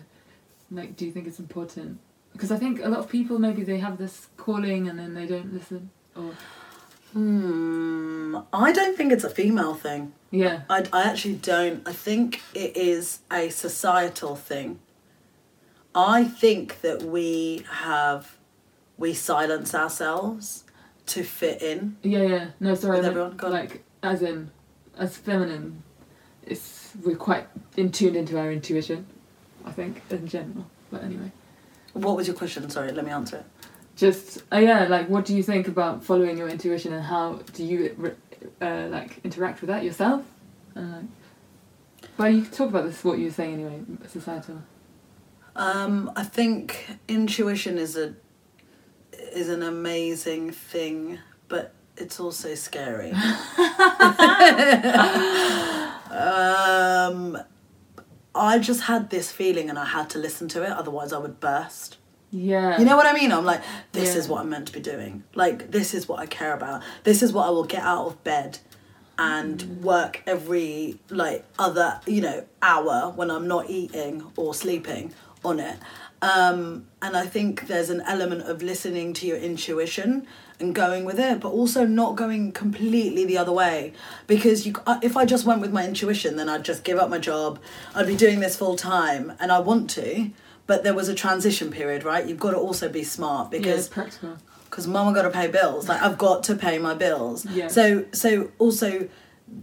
like do you think it's important? Because I think a lot of people maybe they have this calling and then they don't listen. Or hmm i don't think it's a female thing yeah, I, I actually don't. I think it is a societal thing. I think that we have, we silence ourselves to fit in. yeah, yeah. No, sorry. With everyone, go like as in as feminine, it's we're quite in tuned into our intuition. I think in general. But anyway. What was your question? Sorry, let me answer it. just uh, yeah like what do you think about following your intuition and how do you uh, like interact with that yourself like well you talk about this what you were saying anyway societal Um, I think intuition is a is an amazing thing, but it's also scary. um, I just had this feeling, and I had to listen to it. Otherwise, I would burst. yeah You know what I mean? I'm like, this Yeah. is what I'm meant to be doing. Like, this is what I care about. This is what I will get out of bed and Mm. work every, like, other, you know, hour when I'm not eating or sleeping on it. Um, and I think there's an element of listening to your intuition and going with it, but also not going completely the other way. Because you, uh, if I just went with my intuition, then I'd just give up my job. I'd be doing this full time, and I want to. But there was a transition period, right? You've got to also be smart yeah, because practical because mama got to pay bills. Like I've got to pay my bills. Yeah. So so also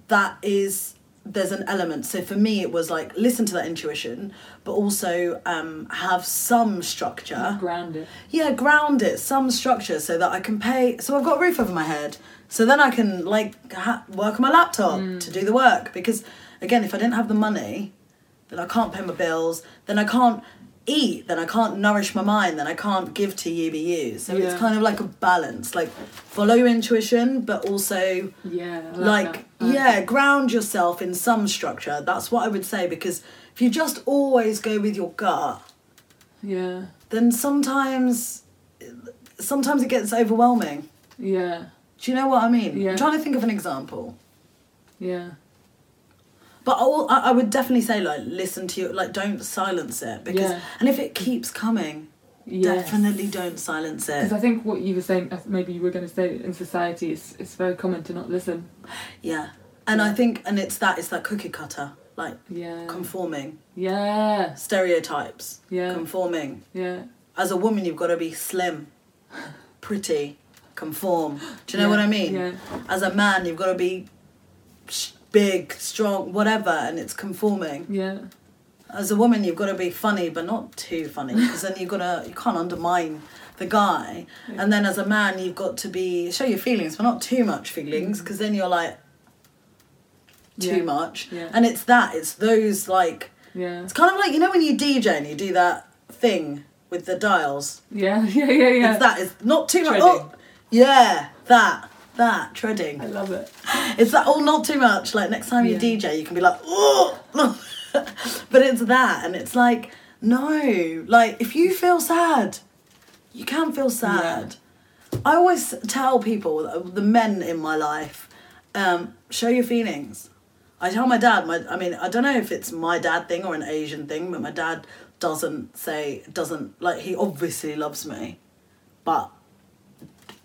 that is there's an element. So for me, it was like listen to that intuition, but also um, have some structure. grounded Yeah, ground it, some structure, so that I can pay. So I've got a roof over my head. So then I can like ha- work on my laptop to do the work. Because again, if I didn't have the money, then I can't pay my bills. Then I can't eat, then I can't nourish my mind, then I can't give to UBU. So it's kind of like a balance, like follow your intuition, but also Yeah. Like like yeah, ground yourself in some structure. That's what I would say because if you just always go with your gut. Yeah. then sometimes sometimes it gets overwhelming. Yeah. Do you know what I mean? Yeah. I'm trying to think of an example. Yeah. But I'll- I, I would definitely say like listen to your like don't silence it because Yeah. and if it keeps coming, Yes. definitely don't silence it. Because. I think what you were saying, maybe you were going to say in society, it's, it's very common to not listen. Yeah, and I think and it's that it's that cookie cutter like Yeah. conforming yeah. stereotypes Yeah. conforming. Yeah. As a woman, you've got to be slim, pretty, conform. Do you know Yeah. what I mean? Yeah. As a man, you've got to be big, strong, whatever, and it's conforming. Yeah. As a woman, you've got to be funny, but not too funny, because then you've got to you can't undermine the guy. Yeah. And then as a man, you've got to be show your feelings, but not too much feelings, mm. because then you're like too. Yeah. much. Yeah. And it's that. It's those like Yeah. it's kind of like you know when you DJ and you do that thing with the dials. Yeah. Yeah. Yeah. Yeah. It's that. It's not too much. Oh, yeah, that. That treading. I love it. It's that all not too much. Like next time you DJ, you can be like, oh, but it's that, and it's like, no, like if you feel sad, you can feel sad. I always tell people, the men in my life, um, show your feelings. I tell my dad, my I mean, I don't know if it's my dad thing or an Asian thing, but my dad doesn't say doesn't like he obviously loves me, but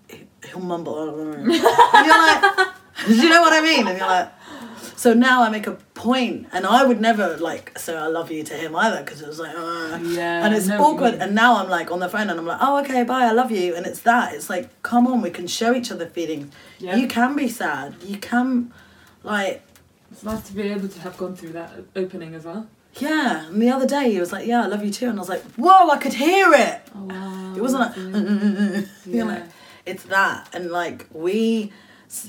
he- he'll mumble. and you're like, do you know what I mean? And you're like, so now I make a point, and I would never like say I love you to him either because it was like, uh, Yeah, and it's I know what you awkward. And now I'm like on the phone, and I'm like, oh okay, bye, I love you, and it's that. It's like, come on, we can show each other feelings. Yeah. You can be sad. You can, like, It's nice to be able to have gone through that opening as well. yeah. And the other day he was like, yeah, I love you too, and I was like, whoa, I could hear it. Oh wow. It wasn't like, mm, mm, mm, Yeah. you know, it's that, and like we,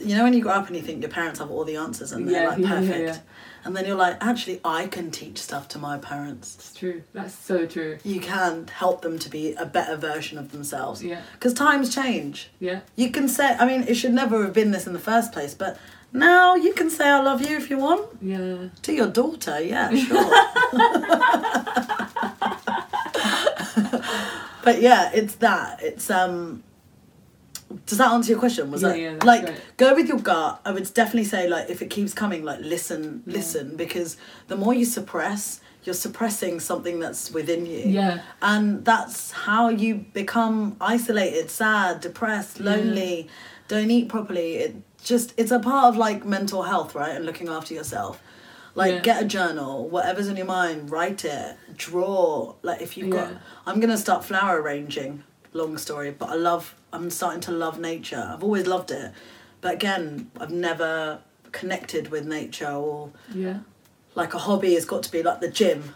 you know, when you grow up and you think your parents have all the answers and they're Yeah, like perfect, yeah. and then you're like, actually, I can teach stuff to my parents. It's true. That's so true. You can help them to be a better version of themselves. Yeah. Because times change. Yeah. You can say, I mean, it should never have been this in the first place, but now you can say I love you if you want Yeah. to your daughter. Yeah, sure. but yeah, it's that. It's um. Does that answer your question? Was Yeah, that yeah, like go with your gut? I would definitely say like if it keeps coming, like listen, Yeah. listen, because the more you suppress, you're suppressing something that's within you. Yeah. And that's how you become isolated, sad, depressed, lonely, don't eat properly. It just it's a part of like mental health, right? And looking after yourself. Like Yeah. get a journal, whatever's in your mind, write it, draw. Like if you've got I'm gonna start flower arranging, long story, but I love I'm starting to love nature. I've always loved it. But again, I've never connected with nature or Yeah. like a hobby has got to be like the gym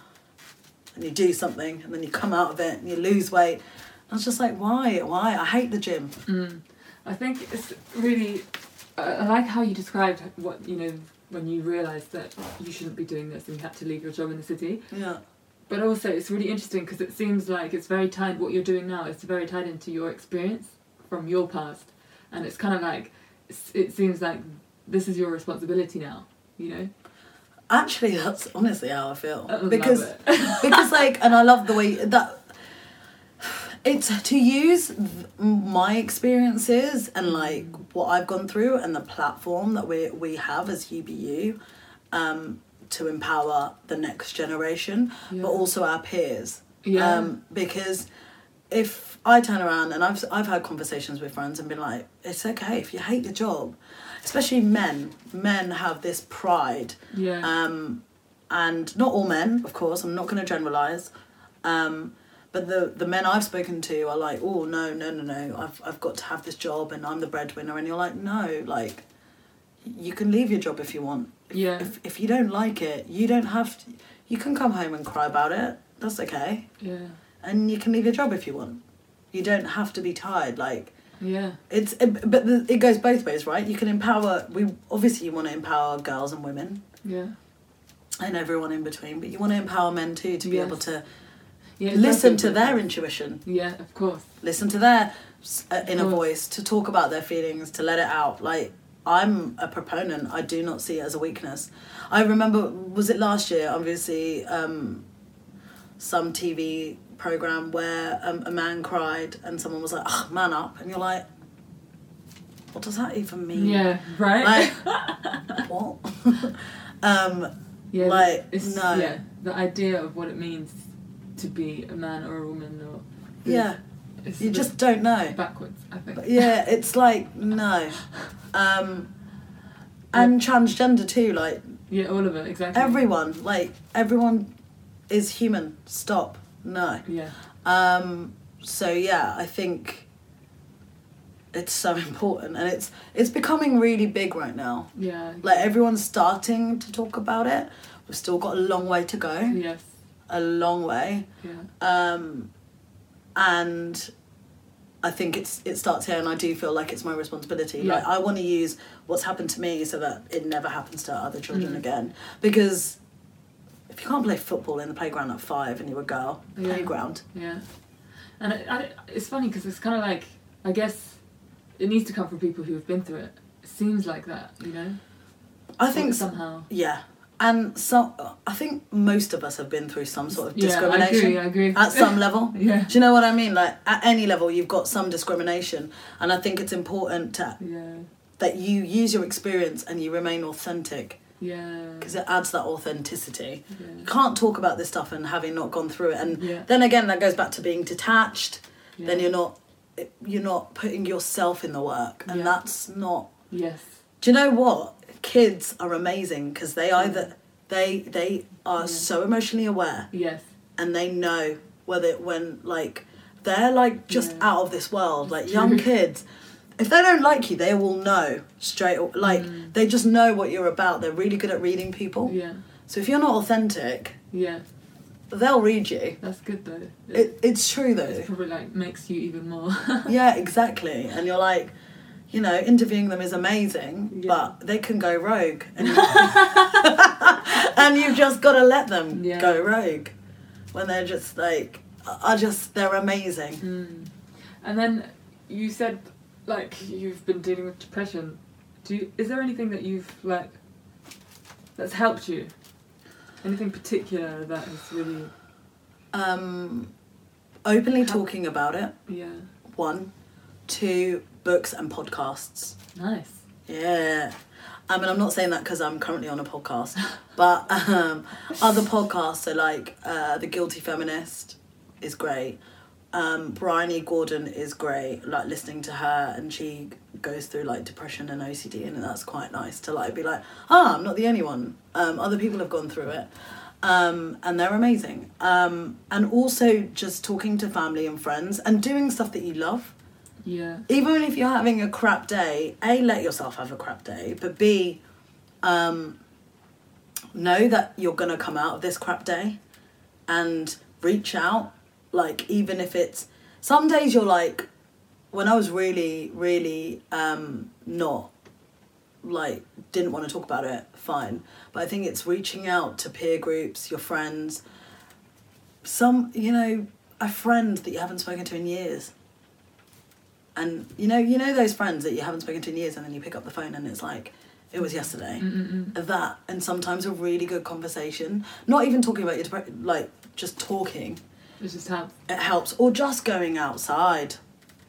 and you do something and then you come out of it and you lose weight i was just like why why i hate the gym Mm. I think it's really. I like how you described what you know when you realised that you shouldn't be doing this and you had to leave your job in the city. yeah But also, it's really interesting because it seems like it's very tied. What you're doing now is very tied into your experience from your past, and it's kind of like it seems like this is your responsibility now. You know, actually that's honestly how i feel I because because like and i love the way that it's to use th- my experiences and like what i've gone through and the platform that we we have as ubu um to empower the next generation Yeah. but also our peers Yeah. um because if i turn around and i've i've had conversations with friends and been like it's okay if you hate your job especially men men have this pride yeah, um, and not all men, of course. I'm not going to generalize. Um, but the the men I've spoken to are like, oh no, no, no, no. I've I've got to have this job, and I'm the breadwinner. And you're like, no, like, you can leave your job if you want. Yeah. If if you don't like it, you don't have. To, you can come home and cry about it. That's okay. yeah, And you can leave your job if you want. You don't have to be tired. Like yeah, it's, it, but the, it goes both ways, right? You can empower. We obviously you want to empower girls and women yeah, and everyone in between, but you want to empower men too to be Yes. able to Yeah, listen perfect. to their intuition Yeah, of course. listen to their uh, inner voice to talk about their feelings to let it out like i'm a proponent i do not see it as a weakness i remember was it last year obviously um, some tv program where um, a man cried and someone was like oh, man up and you're like what does that even mean Yeah, right. like what um yeah, like, it's, no. Yeah, the idea of what it means to be a man or a woman, or yeah you just don't know backwards. I think. But yeah, it's like no. Um and transgender too, like Yeah, all of it exactly. everyone, like everyone is human. Stop. No. Yeah. Um so yeah, I think it's so important and it's it's becoming really big right now. Yeah. Like everyone's starting to talk about it. We've still got a long way to go. Yes. A long way. Yeah. um, and I think it's it starts here, and I do feel like it's my responsibility. Yeah. Like I want to use what's happened to me so that it never happens to other children Mm. again. Because if you can't play football in the playground at five and you're a girl, Yeah. playground, Yeah. And I, I, it's funny because it's kind of like I guess it needs to come from people who have been through it. It seems like that, you know. I think so, somehow. yeah. And so I think most of us have been through some sort of Yeah, I discrimination agree. I agree. at some level. yeah. Do you know what I mean? Like at any level, you've got some discrimination, and I think it's important to, Yeah. that you use your experience and you remain authentic Yeah. because it adds that authenticity. yeah. You can't talk about this stuff and having not gone through it. And Yeah. then again, that goes back to being detached. yeah. Then you're not you're not putting yourself in the work, and that's not. Yes. Do you know what? Kids are amazing because they either they they are Yeah. so emotionally aware Yes. and they know whether when like they're like just Yeah. out of this world like young kids if they don't like you they will know straight like Mm. they just know what you're about they're really good at reading people Yeah. so if you're not authentic Yeah. they'll read you That's good though. it, it's true though It's probably like makes you even more. yeah exactly and you're like you know interviewing them is amazing Yeah. but they can go rogue and, and you've just got to let them Yeah. go rogue when they're just like are just they're amazing Mm. And then you said like you've been dealing with depression. Do you, is there anything that you've like that's helped you? Anything particular that has really um, openly talking about it yeah one two books and podcasts. Nice. Yeah. I mean i'm not saying that because i'm currently on a podcast but um, other podcasts are like uh, the guilty feminist is great. Um, bryony gordon is great like listening to her and she goes through like depression and ocd and that's quite nice to like be like ah i'm not the only one. Um, other people have gone through it. Um, and they're amazing. Um, and also just talking to family and friends and doing stuff that you love. Yeah Even if you're having a crap day, A, let yourself have a crap day, but B, um, know that you're going to come out of this crap day and reach out. Like, even if it's some days you're like, when I was really, really um, not like didn't want to talk about it fine but i think it's reaching out to peer groups your friends some you know a friend that you haven't spoken to in years and you know you know those friends that you haven't spoken to in years and then you pick up the phone and it's like it was yesterday Mm-mm-mm. that and sometimes a really good conversation not even talking about your depression like just talking it's just how it helps or just going outside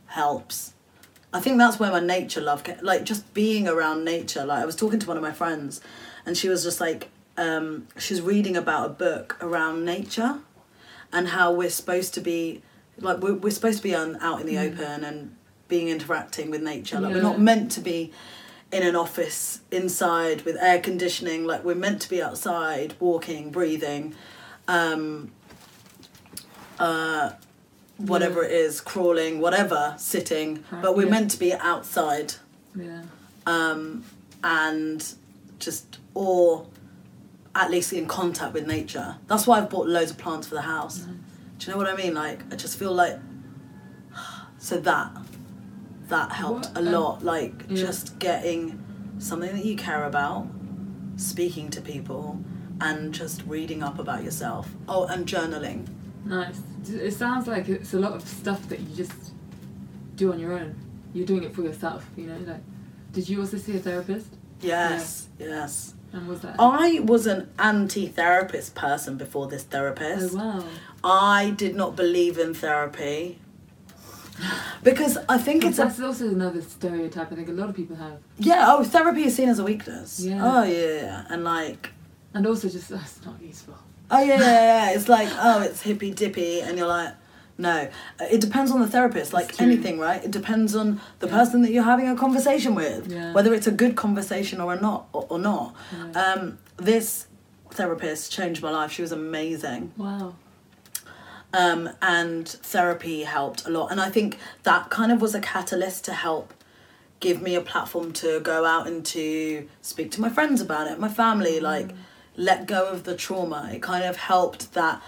helps i think that's where my nature love get like just being around nature like i was talking to one of my friends and she was just like um she's reading about a book around nature and how we're supposed to be like we're, we're supposed to be on, out in the Mm. open and being interacting with nature. Like we're not meant to be in an office inside with air conditioning. Like we're meant to be outside walking breathing um uh whatever it is crawling whatever sitting. But we're yeah. meant to be outside. Yeah. Um and just or at least in contact with nature. That's why i've bought loads of plants for the house. Nice. do you know what i mean? Like i just feel like so that that helped What, a lot like yeah. just getting something that you care about speaking to people and just reading up about yourself oh and journaling Nice. It sounds like it's a lot of stuff that you just do on your own. You're doing it for yourself, you know? Like, did you also see a therapist? Yes, yes. And was that? I was an anti-therapist person before this therapist. Oh, wow. I did not believe in therapy because I think it's a That's also another stereotype I think a lot of people have. yeah. Oh, therapy is seen as a weakness. Yeah. Oh yeah, yeah, and like And also just, that's not useful. oh yeah, yeah, yeah. It's like oh, it's hippy dippy, and you're like. No, it depends on the therapist, like anything, right? It depends on the Yeah. person that you're having a conversation with, Yeah. whether it's a good conversation or not, or, or not. Um, this therapist changed my life. She was amazing. wow. Um, and therapy helped a lot. And I think that kind of was a catalyst to help give me a platform to go out and to speak to my friends about it, my family, like let go of the trauma. It kind of helped that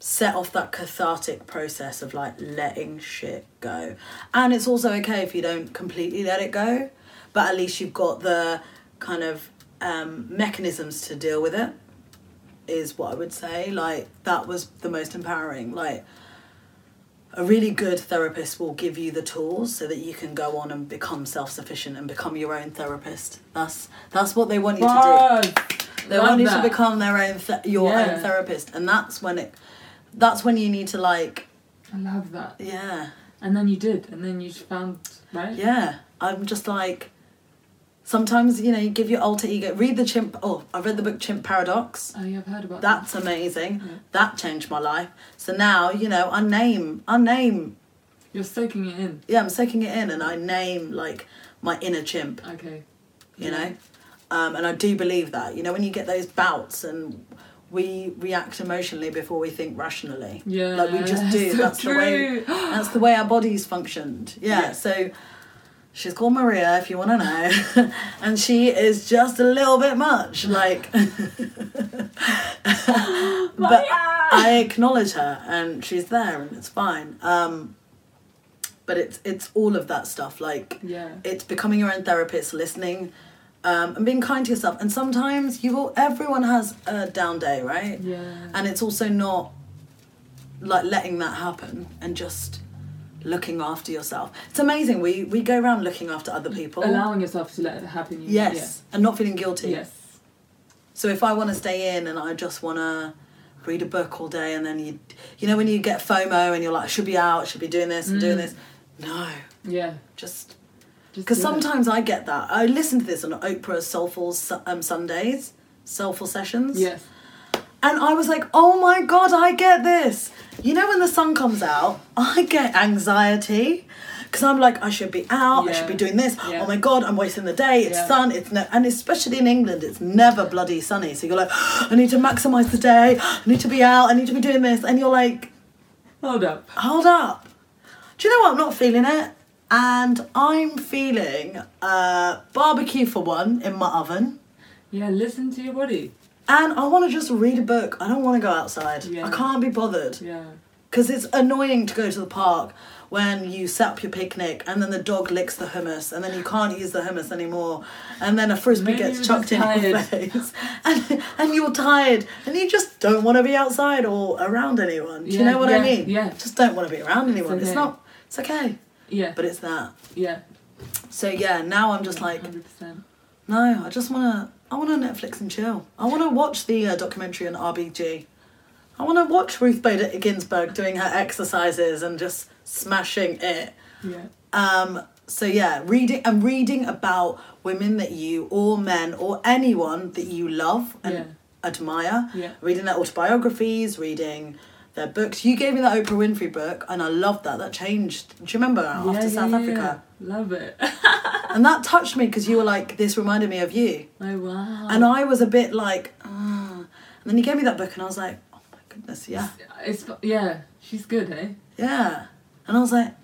set off that cathartic process of like letting shit go. And it's also okay if you don't completely let it go, but at least you've got the kind of um, mechanisms to deal with it is what I would say. Like that was the most empowering. Like a really good therapist will give you the tools so that you can go on and become self-sufficient and become your own therapist. That's that's what they want you to do. They Love want you that. to become their own th- your Yeah. own therapist, and that's when it. That's when you need to like, I love that. yeah, And then you did, and then you found, right? yeah. I'm just like. Sometimes you know you give your alter ego. Read the chimp. Oh, I read the book Chimp Paradox. Oh, yeah, I've heard about That's amazing. Yeah. That changed my life. So now, you know, I name, I name. You're soaking it in. yeah, I'm soaking it in and I name like my inner chimp, Okay. you Yeah. know? Um, and I do believe that, you know, when you get those bouts and we react emotionally before we think rationally. Yeah. Like we just do. so that's the way, that's the way our bodies functioned. Yeah. Yeah. So she's called Maria if you want to know. and she is just a little bit much. Like, but I acknowledge her and she's there and it's fine. Um, but it's it's all of that stuff. Like Yeah. it's becoming your own therapist, listening, um, and being kind to yourself. And sometimes you will. Everyone has a down day, right? Yeah. And it's also not like letting that happen and just looking after yourself. It's amazing. We we go around looking after other people. Allowing yourself to let it happen. You yes, and not feeling guilty. Yes. So if I want to stay in and I just want to read a book all day and then you you know when you get FOMO and you're like I should be out, I should be doing this and doing Mm. this. No, Yeah. just because do it. sometimes I get that. I listen to this on Oprah's Soulful um, Sundays, Soulful Sessions. Yes. And I was like, oh my god, I get this. You know, when the sun comes out, I get anxiety. Because I'm like, I should be out, I should be doing this. Yeah. Oh my god, I'm wasting the day. It's Yeah. sun. It's no, and especially in England, it's never bloody sunny. So you're like, I need to maximize the day. I need to be out. I need to be doing this. And you're like, Hold up. hold up. Do you know what? I'm not feeling it. And I'm feeling uh, barbecue for one in my oven. Yeah. Listen to your body. And I want to just read a book. I don't want to go outside. Yeah. I can't be bothered. Yeah. Because it's annoying to go to the park when you set up your picnic and then the dog licks the hummus and then you can't use the hummus anymore and then a frisbee Maybe gets chucked in just your face and, and you're tired and you just don't want to be outside or around anyone. Do you know what I mean? yeah. Just don't want to be around anyone. It's okay. not, it's okay. Yeah. But it's that. yeah. So yeah, now I'm just like, Hundred percent. No, I just want to, I want to Netflix and chill. I want to watch the uh, documentary on RBG. I want to watch Ruth Bader Ginsburg doing her exercises and just smashing it. Yeah. Um, so yeah, reading and reading about women that you or men or anyone that you love and Yeah. admire. Yeah. Reading their autobiographies, reading their books. You gave me that Oprah Winfrey book, and I loved that. That changed. Do you remember after yeah, South yeah, Africa? Love it. And that touched me because you were like, this reminded me of you. oh wow. And I was a bit like, ah. And then you gave me that book, and I was like, oh my goodness, yeah, It's yeah. She's good, eh? yeah. And I was like,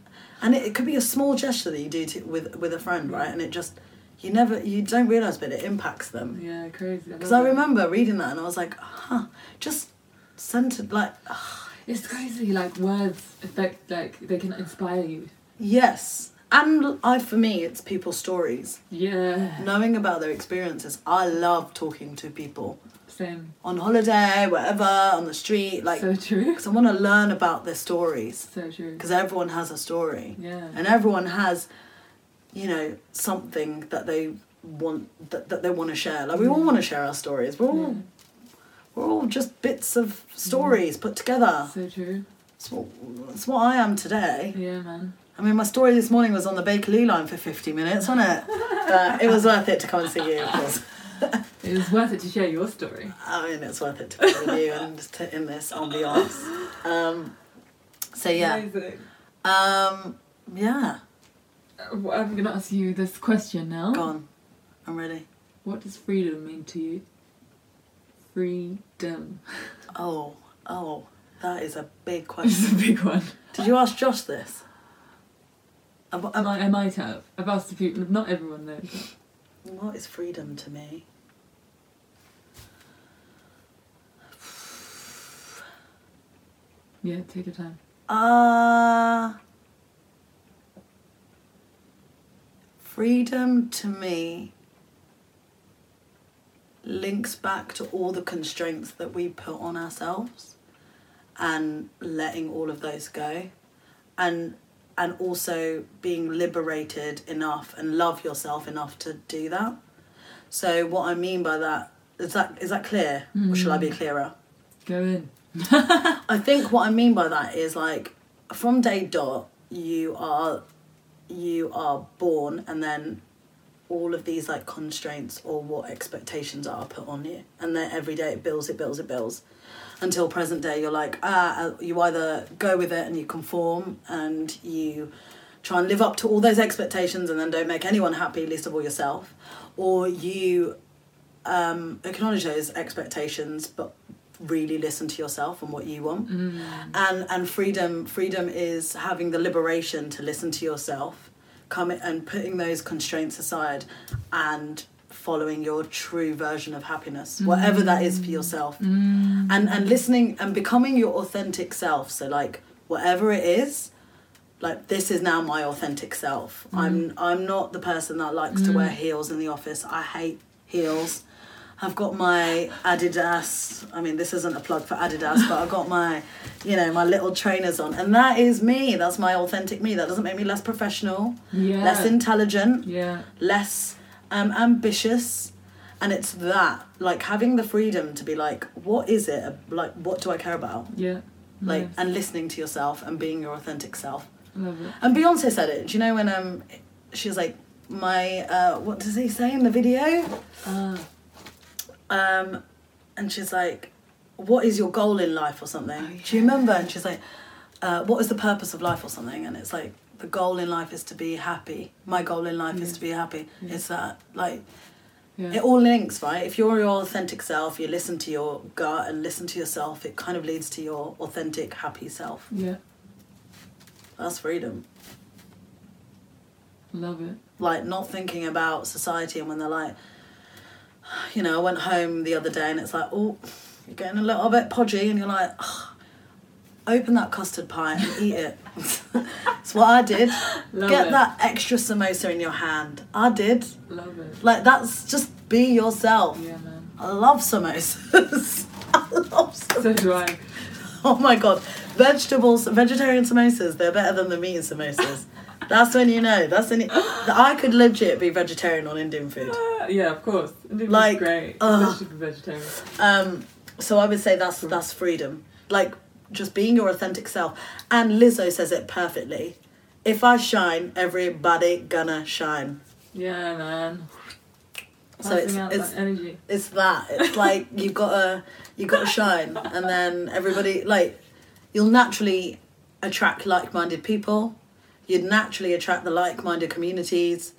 and it, it could be a small gesture that you do to, with with a friend, right? And it just, you never, you don't realize, but it impacts them. Yeah, crazy. Because love I remember reading that, and I was like, huh, just centered, like, It's crazy. Like words affect. Like they can inspire you. yes. And I, for me, it's people's stories. Yeah. Knowing about their experiences. I love talking to people Same. on holiday, wherever, on the street. Like, so true. because I want to learn about their stories. So true. Because everyone has a story. Yeah. And everyone has, you know, something that they want that, that they want to share. Like we all want to share our stories. We're all we're all just bits of stories put together. So true. That's what, that's what I am today. Yeah, man. I mean, my story this morning was on the Bakerloo line for 50 minutes, wasn't it? but it was worth it to come and see you, of course. It was worth it to share your story. I mean, it's worth it to come with you and just to, in this ambiance. Um, so, yeah. Amazing. Um, yeah. Uh, I'm gonna ask you this question now. Go on. I'm ready. What does freedom mean to you? Freedom. Oh, oh, that is a big question. a big one. Did you ask Josh this? Ab- I ab- might, I might have. I've asked a few. Not everyone knows. what is freedom to me? Yeah, take your time. Uh, freedom to me links back to all the constraints that we put on ourselves and letting all of those go. And and also being liberated enough and love yourself enough to do that. So what i mean by that is that is that clear? Or hmm. shall i be clearer? Go in. I think what I mean by that is like from day dot you are you are born and then all of these like constraints or what expectations are put on you. And then every day it builds it builds it builds. Until present day you're like ah uh, you either go with it and you conform and you try and live up to all those expectations and then don't make anyone happy least of all yourself or you um, acknowledge those expectations but really listen to yourself and what you want. And and freedom freedom is having the liberation to listen to yourself coming and putting those constraints aside and following your true version of happiness mm. whatever that is for yourself. Mm. And and listening and becoming your authentic self. So like whatever it is like this is now my authentic self. I'm mm. i'm not the person that likes to wear heels in the office. I hate heels I've got my Adidas. I mean, this isn't a plug for Adidas, but I've got my, you know, my little trainers on, and that is me. That's my authentic me. That doesn't make me less professional, Yeah. less intelligent, Yeah. less um, ambitious, and it's that like having the freedom to be like, what is it? Like, what do I care about? Yeah. Like, Nice. and listening to yourself and being your authentic self. Love it. And Beyonce said it. Do you know when um, she was like, my uh, what does he say in the video? Ah. Um, and she's like, "What is your goal in life?" or something. Oh, Do you remember? And she's like, uh, "What is the purpose of life?" or something. And it's like, the goal in life is to be happy. My goal in life is to be happy. Yeah. It's that like Yeah. it all links, right? If you're your authentic self, you listen to your gut and listen to yourself. It kind of leads to your authentic, happy self. yeah. That's freedom. Love it. like not thinking about society and when they're like you know i went home the other day and it's like oh you're getting a little bit podgy and you're like "Ugh, open that custard pie and eat it. That's what i did. Love get it. that extra samosa in your hand. I did. Love it. like that's just be yourself. Yeah, man. i love samosas. I love samosas So do I. oh my god. Vegetables vegetarian samosas they're better than the meat samosas that's when you know that's when you, i could legit be vegetarian on indian food Ah, yeah, of course. Indian Like, great. Especially vegetarian. Um, so I would say that's that's freedom, like just being your authentic self. And Lizzo says it perfectly. If I shine, everybody gonna shine. Yeah, man. So Passing it's- it's- that energy. It's that. It's like you gotta you gotta shine, and then everybody like you'll naturally attract like-minded people. You'd naturally attract the like-minded communities,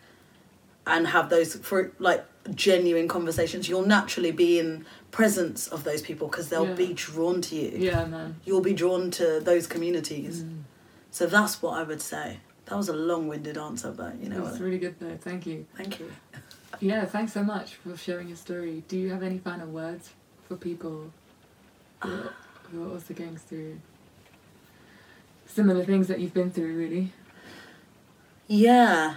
and have those for like genuine conversations. You'll naturally be in presence of those people because they'll Yeah. be drawn to you. Yeah, man. You'll be drawn to those communities. Mm. So that's what I would say. That was a long-winded answer, but you know That's what? really good though. Thank you. Thank you. Yeah, thanks so much for sharing your story. Do you have any final words for people who are, who are also going through similar things that you've been through, really? Yeah.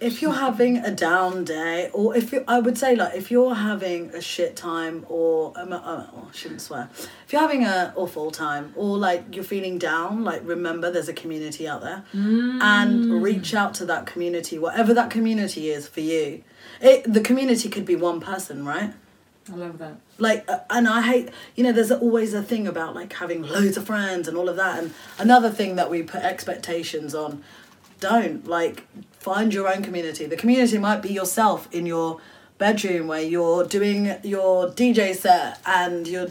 If you're having a down day, or if you, I would say like if you're having a shit time, or um, uh, oh, I shouldn't swear. If you're having a awful time, or like you're feeling down, like remember there's a community out there, and reach out to that community, whatever that community is for you. It the community could be one person, right? I love that. like uh, and i hate you know there's always a thing about like having loads of friends and all of that and another thing that we put expectations on don't like find your own community. The community might be yourself in your bedroom where you're doing your dj set and you're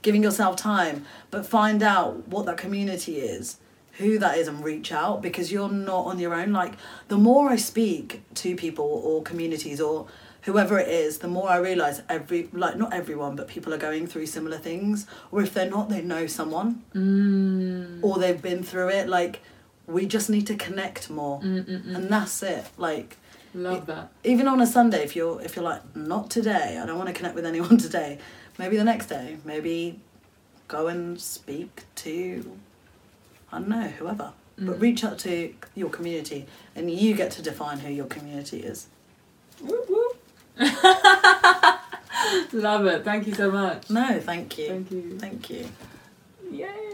giving yourself time but find out what that community is who that is and reach out because you're not on your own. Like the more i speak to people or communities or whoever it is the more i realize every like not everyone but people are going through similar things or if they're not they know someone mm. or they've been through it. Like we just need to connect more mm, mm, mm. and that's it like Love that. even on a sunday if you're if you're like not today i don't want to connect with anyone today maybe the next day maybe go and speak to i don't know whoever but reach out to your community and you get to define who your community is Whoop, whoop. Love it. Thank you so much. no thank you Thank you. thank you Yay.